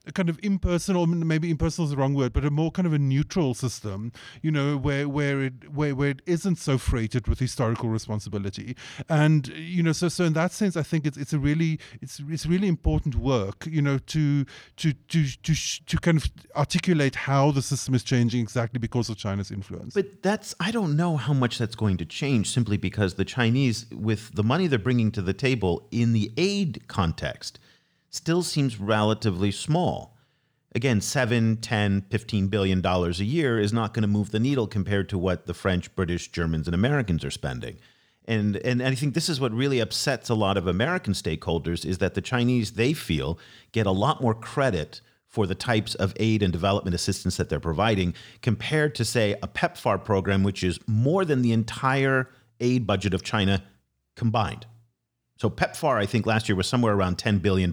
a kind of impersonal, maybe impersonal is the wrong word, but a more kind of a neutral system, you know, where where it where, where it isn't so freighted with historical responsibility. And you know, so so in that sense, I think it's it's a really it's it's really important work, you know, to to to to to kind of articulate how the system is changing exactly because of China's influence. But that's I don't know how much that's going to change simply because the Chinese, with the money they're bringing to the table in the aid context still seems relatively small. Again, 7, 10, 15 billion dollars a year is not going to move the needle compared to what the French, British, Germans and Americans are spending. And and I think this is what really upsets a lot of American stakeholders is that the Chinese they feel get a lot more credit for the types of aid and development assistance that they're providing compared to say a PEPFAR program which is more than the entire aid budget of China combined. So PEPFAR, I think last year was somewhere around $10 billion.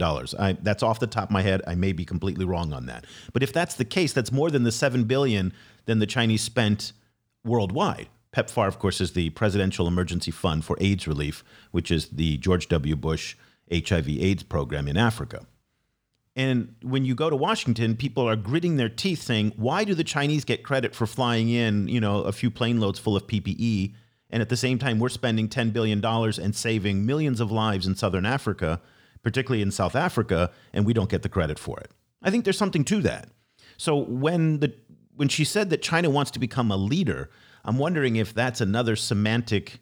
That's off the top of my head. I may be completely wrong on that. But if that's the case, that's more than the 7 billion than the Chinese spent worldwide. PEPFAR, of course, is the Presidential Emergency Fund for AIDS Relief, which is the George W. Bush HIV AIDS program in Africa. And when you go to Washington, people are gritting their teeth saying, why do the Chinese get credit for flying in, you know, a few plane loads full of PPE and at the same time, we're spending $10 billion and saving millions of lives in Southern Africa, particularly in South Africa, and we don't get the credit for it. I think there's something to that. So when the when she said that China wants to become a leader, I'm wondering if that's another semantic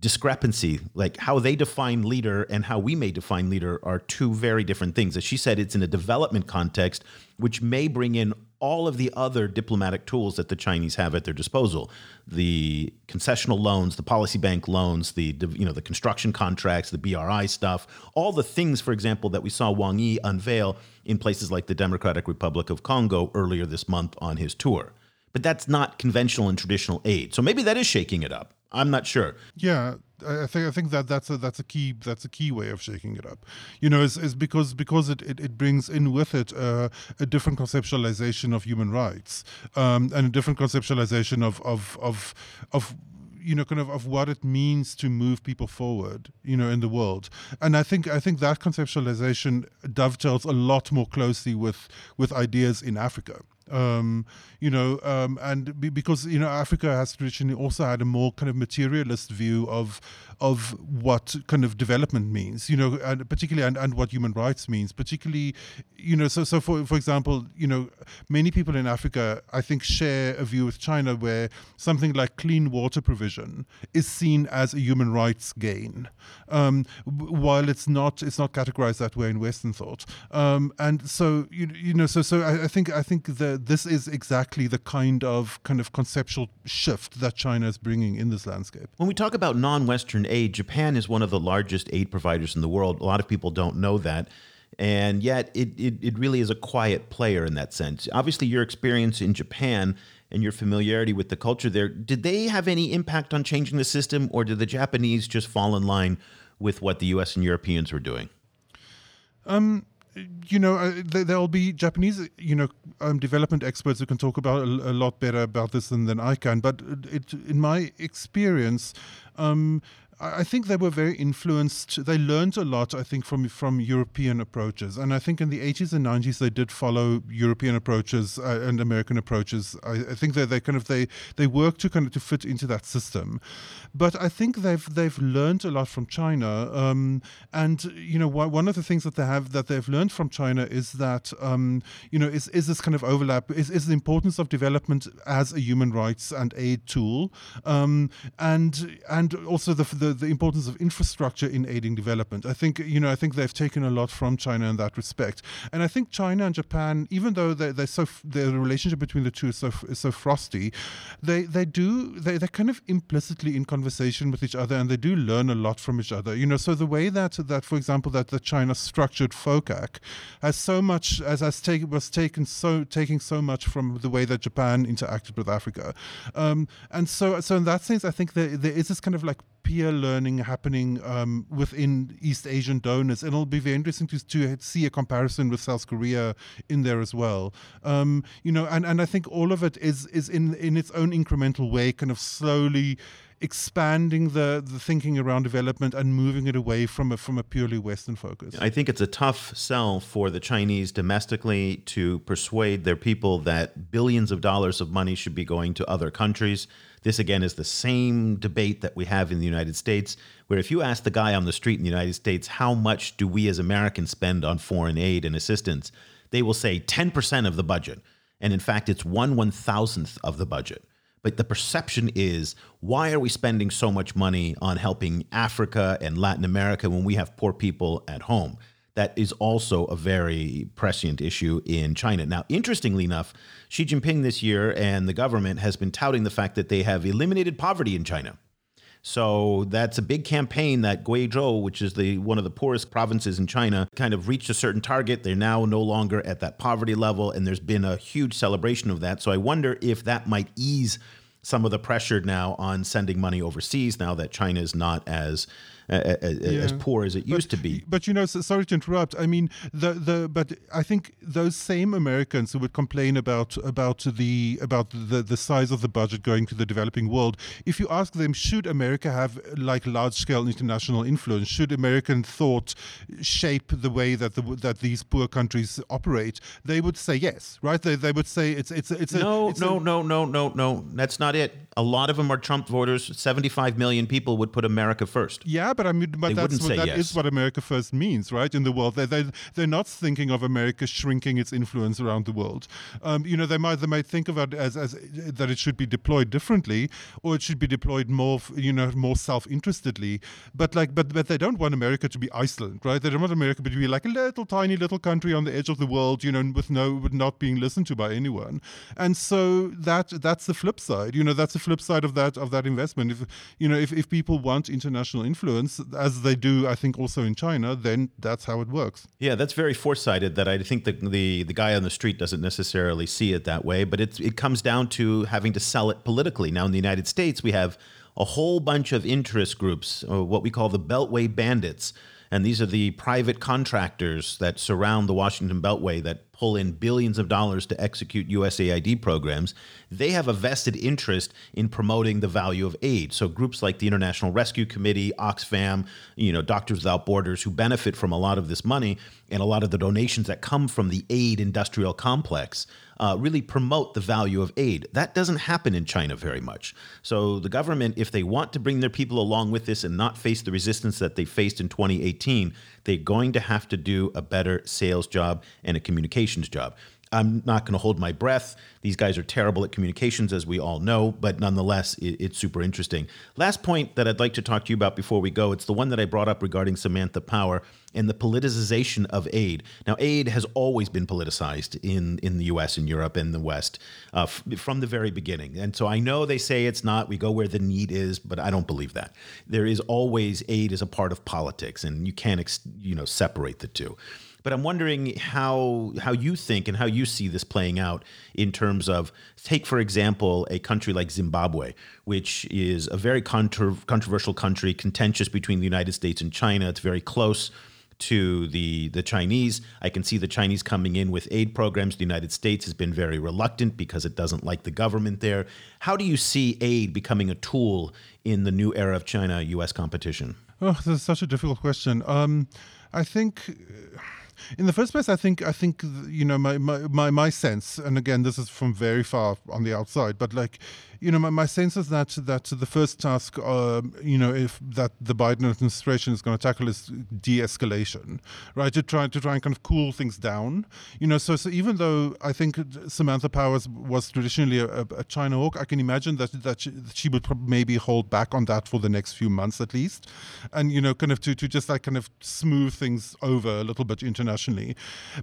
discrepancy, like how they define leader and how we may define leader are two very different things. As she said, it's in a development context, which may bring in all of the other diplomatic tools that the Chinese have at their disposal. The concessional loans the policy bank loans the you know the construction contracts the BRI stuff all the things for example that we saw Wang Yi unveil in places like the Democratic Republic of Congo earlier this month on his tour. But that's not conventional and traditional aid. So maybe that is shaking it up I'm not sure. Yeah I think I think that that's a that's a key that's a key way of shaking it up. You know, is, is because because it, it, it brings in with it uh, a different conceptualization of human rights um, and a different conceptualization of of of of you know kind of of what it means to move people forward you know in the world. And i think i think that conceptualization dovetails a lot more closely with with ideas in africa um, you know, um, and be, because you know Africa has traditionally also had a more kind of materialist view of of what kind of development means, you know, and particularly and, and what human rights means, particularly, you know, so so for for example, you know, many people in Africa, I think, share a view with China where something like clean water provision is seen as a human rights gain, um, while it's not it's not categorized that way in Western thought, um, and so you you know so so I, I think I think the this is exactly the kind of kind of conceptual shift that China is bringing in this landscape. When we talk about non-Western aid, Japan is one of the largest aid providers in the world. A lot of people don't know that. And yet, it, it, it really is a quiet player in that sense. Obviously, your experience in Japan and your familiarity with the culture there, did they have any impact on changing the system, or did the Japanese just fall in line with what the US and Europeans were doing? Um, you know, uh, there, will be Japanese, you know, um, development experts who can talk about a, a, lot better about this than, than I can. But it, in my experience, um, I think they were very influenced. They learned a lot, I think, from from European approaches, and I think in the 80s and 90s they did follow European approaches uh, and American approaches. I, I, think that they kind of they they work to kind of to fit into that system, but I think they've they've learned a lot from China. Um, and you know, one of the things that they have that they've learned from China is that um, you know is is this kind of overlap is is the importance of development as a human rights and aid tool, um, and and also the, the the, the importance of infrastructure in aiding development. I think you know I think they've taken a lot from China in that respect, and I think China and Japan, even though they they're so the relationship between the two is so is so frosty, they they do they they're kind of implicitly in conversation with each other, and they do learn a lot from each other. You know, so the way that that for example that the China structured FOCAC has so much as has taken was taken so taking so much from the way that Japan interacted with Africa, um, and so so in that sense, I think there there is this kind of like peer learning happening um, within East Asian donors, and it'll be very interesting to, to see a comparison with South Korea in there as well. Um, you know, and, and I think all of it is is in in its own incremental way, kind of slowly expanding the, the thinking around development and moving it away from a, from a purely Western focus. I think it's a tough sell for the Chinese domestically to persuade their people that billions of dollars of money should be going to other countries. This, again, is the same debate that we have in the United States, where if you ask the guy on the street in the United States, how much do we as Americans spend on foreign aid and assistance, they will say 10% of the budget. And in fact, it's one one thousandth of the budget. But the perception is why are we spending so much money on helping Africa and Latin America when we have poor people at home? That is also a very prescient issue in China. Now, interestingly enough, Xi Jinping this year and the government has been touting the fact that they have eliminated poverty in China. So that's a big campaign that Guizhou, which is the one of the poorest provinces in China, kind of reached a certain target. They're now no longer at that poverty level, and there's been a huge celebration of that. So I wonder if that might ease some of the pressure now on sending money overseas now that China is not as as, yeah. as poor as it but, used to be. But you know, so, sorry to interrupt. I mean, the the but I think those same Americans who would complain about about the about the the size of the budget going to the developing world, if you ask them, should America have like large scale international influence? Should American thought shape the way that the that these poor countries operate? They would say yes, right? They they would say it's it's it's no a, it's no a, no no no no. That's not it. A lot of them are Trump voters. Seventy five million people would put America first. Yeah, but I mean, but they that's what, that yes. is what America first means, right? In the world, they they they're not thinking of America shrinking its influence around the world. Um, you know, they might they might think of it as as that it should be deployed differently, or it should be deployed more, you know, more self-interestedly. But like, but but they don't want America to be Iceland, right? They don't want America to be like a little tiny little country on the edge of the world, you know, with no with not being listened to by anyone. And so that that's the flip side. You know, that's the flip side of that of that investment. If you know, if if people want international influence as they do, I think, also in China, then that's how it works. Yeah, that's very foresighted. That I think the the, the guy on the street doesn't necessarily see it that way, but it it comes down to having to sell it politically. Now in the United States, we have a whole bunch of interest groups, uh, what we call the Beltway Bandits. And these are the private contractors that surround the Washington Beltway that pull in billions of dollars to execute USAID programs. They have a vested interest in promoting the value of aid. So groups like the International Rescue Committee, Oxfam, you know, Doctors Without Borders, who benefit from a lot of this money and a lot of the donations that come from the aid industrial complex uh, really promote the value of aid. That doesn't happen in China very much. So the government, if they want to bring their people along with this and not face the resistance that they faced in 2018, they're going to have to do a better sales job and a communications job. I'm not going to hold my breath. These guys are terrible at communications, as we all know, but nonetheless, it, it's super interesting. Last point that I'd like to talk to you about before we go it's the one that I brought up regarding Samantha Power and the politicization of aid. Now, aid has always been politicized in, in the US and Europe and the West uh, f- from the very beginning. And so I know they say it's not, we go where the need is, but I don't believe that. There is always aid as a part of politics, and you can't ex- you know, separate the two. But I'm wondering how how you think and how you see this playing out in terms of take for example a country like Zimbabwe, which is a very controversial country, contentious between the United States and China. It's very close to the the Chinese. I can see the Chinese coming in with aid programs. The United States has been very reluctant because it doesn't like the government there. How do you see aid becoming a tool in the new era of China-U.S. competition? Oh, this is such a difficult question. Um, I think in the first place, I think I think you know my, my my my sense, and again, this is from very far on the outside, but like you know, my, my sense is that that the first task, um, you know, if that the Biden administration is going to tackle is de-escalation, right? To try to try and kind of cool things down, you know. So, so even though I think Samantha Powers was traditionally a, a China hawk, I can imagine that that she, that she would maybe hold back on that for the next few months at least, and you know, kind of to to just like kind of smooth things over a little bit internationally.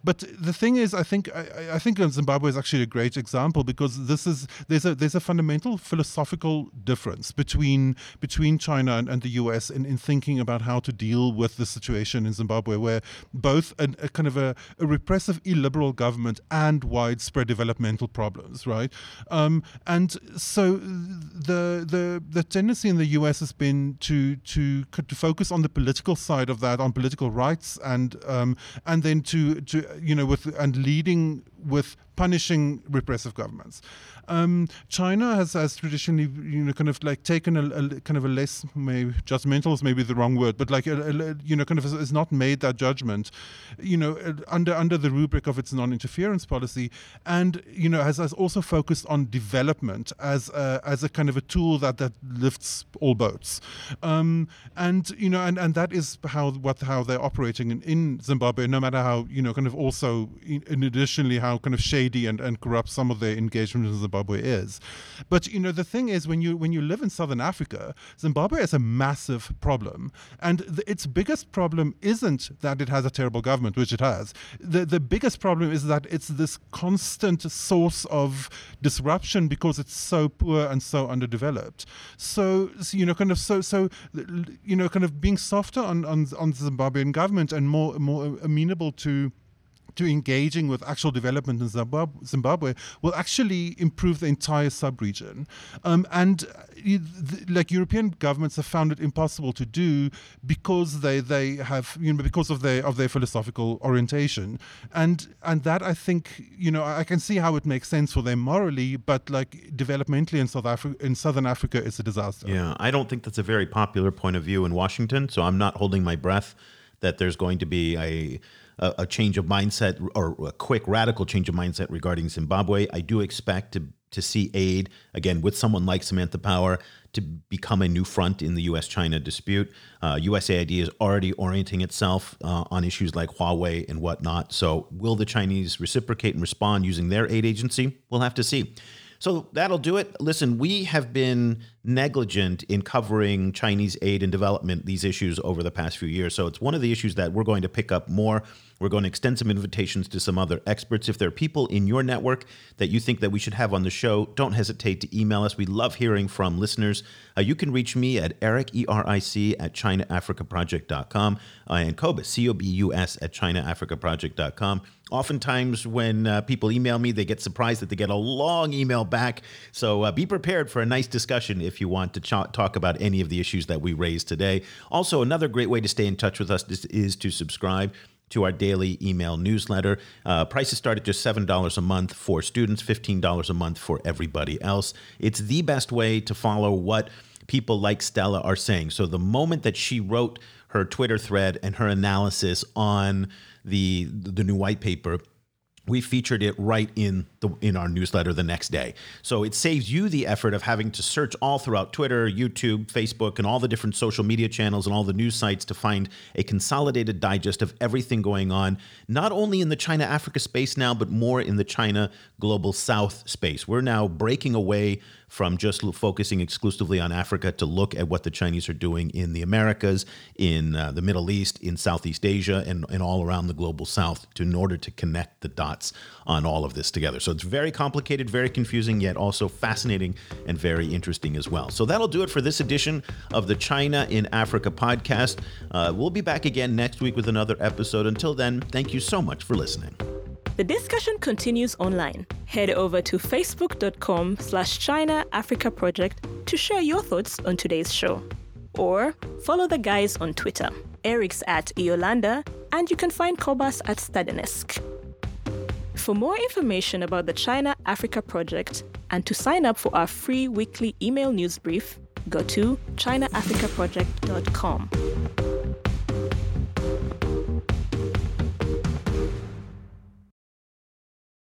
But the thing is, I think I, I think Zimbabwe is actually a great example because this is there's a there's a fundamental philosophical difference between between China and, and the US in, in thinking about how to deal with the situation in Zimbabwe, where both an, a kind of a, a, repressive illiberal government and widespread developmental problems, right? Um, and so the the the tendency in the US has been to to to focus on the political side of that, on political rights, and um, and then to to you know with and leading with punishing repressive governments. Um, China has, has traditionally, you know, kind of like taken a, a kind of a less, maybe judgmental is maybe the wrong word, but like, a, a, you know, kind of has not made that judgment, you know, under under the rubric of its non-interference policy, and you know, has, has also focused on development as a, as a kind of a tool that that lifts all boats, um, and you know, and, and that is how what how they're operating in, in Zimbabwe, no matter how you know, kind of also in, in additionally how kind of shady and, and corrupt some of their engagement in Zimbabwe is. But you know the thing is when you when you live in southern Africa, Zimbabwe has a massive problem, and the, its biggest problem isn't that it has a terrible government, which it has. The the biggest problem is that it's this constant source of disruption because it's so poor and so underdeveloped. So, so you know kind of so so you know kind of being softer on on, on the Zimbabwean government and more more amenable to to engaging with actual development in Zimbabwe will actually improve the entire sub-region. Um, and uh, like European governments have found it impossible to do because they they have you know because of their of their philosophical orientation. And and that I think you know I can see how it makes sense for them morally, but like developmentally in South Africa in Southern Africa it's a disaster. Yeah, I don't think that's a very popular point of view in Washington, so I'm not holding my breath that there's going to be a a, a change of mindset or a quick radical change of mindset regarding Zimbabwe. I do expect to to see aid again with someone like Samantha Power to become a new front in the U.S.-China dispute. Uh, USAID is already orienting itself uh, on issues like Huawei and whatnot. So, will the Chinese reciprocate and respond using their aid agency? We'll have to see. So that'll do it. Listen, we have been negligent in covering Chinese aid and development, these issues over the past few years. So it's one of the issues that we're going to pick up more. We're going to extend some invitations to some other experts. If there are people in your network that you think that we should have on the show, don't hesitate to email us. We love hearing from listeners. Uh, you can reach me at Eric, E-R-I-C, at ChinaAfricaProject.com uh, and Cobus, C-O-B-U-S, at ChinaAfricaProject.com. Oftentimes, when uh, people email me, they get surprised that they get a long email back. So uh, be prepared for a nice discussion if you want to ch- talk about any of the issues that we raised today. Also, another great way to stay in touch with us is, is to subscribe to our daily email newsletter. Uh, prices start at just $7 a month for students, $15 a month for everybody else. It's the best way to follow what people like Stella are saying. So the moment that she wrote her Twitter thread and her analysis on the the new white paper, we featured it right in the in our newsletter the next day. So it saves you the effort of having to search all throughout Twitter, YouTube, Facebook, and all the different social media channels and all the news sites to find a consolidated digest of everything going on, not only in the China Africa space now, but more in the China global south space. We're now breaking away from just focusing exclusively on Africa to look at what the Chinese are doing in the Americas, in uh, the Middle East, in Southeast Asia, and, and all around the global south to, in order to connect the dots on all of this together. So it's very complicated, very confusing, yet also fascinating and very interesting as well. So that'll do it for this edition of the China in Africa podcast. Uh, we'll be back again next week with another episode. Until then, thank you so much for listening. The discussion continues online. Head over to facebook.com slash China Africa Project to share your thoughts on today's show. Or follow the guys on Twitter. Eric's at eolander, and you can find Cobus at stadenesque. For more information about the China Africa Project and to sign up for our free weekly email news brief, go to ChinaAfricaProject.com.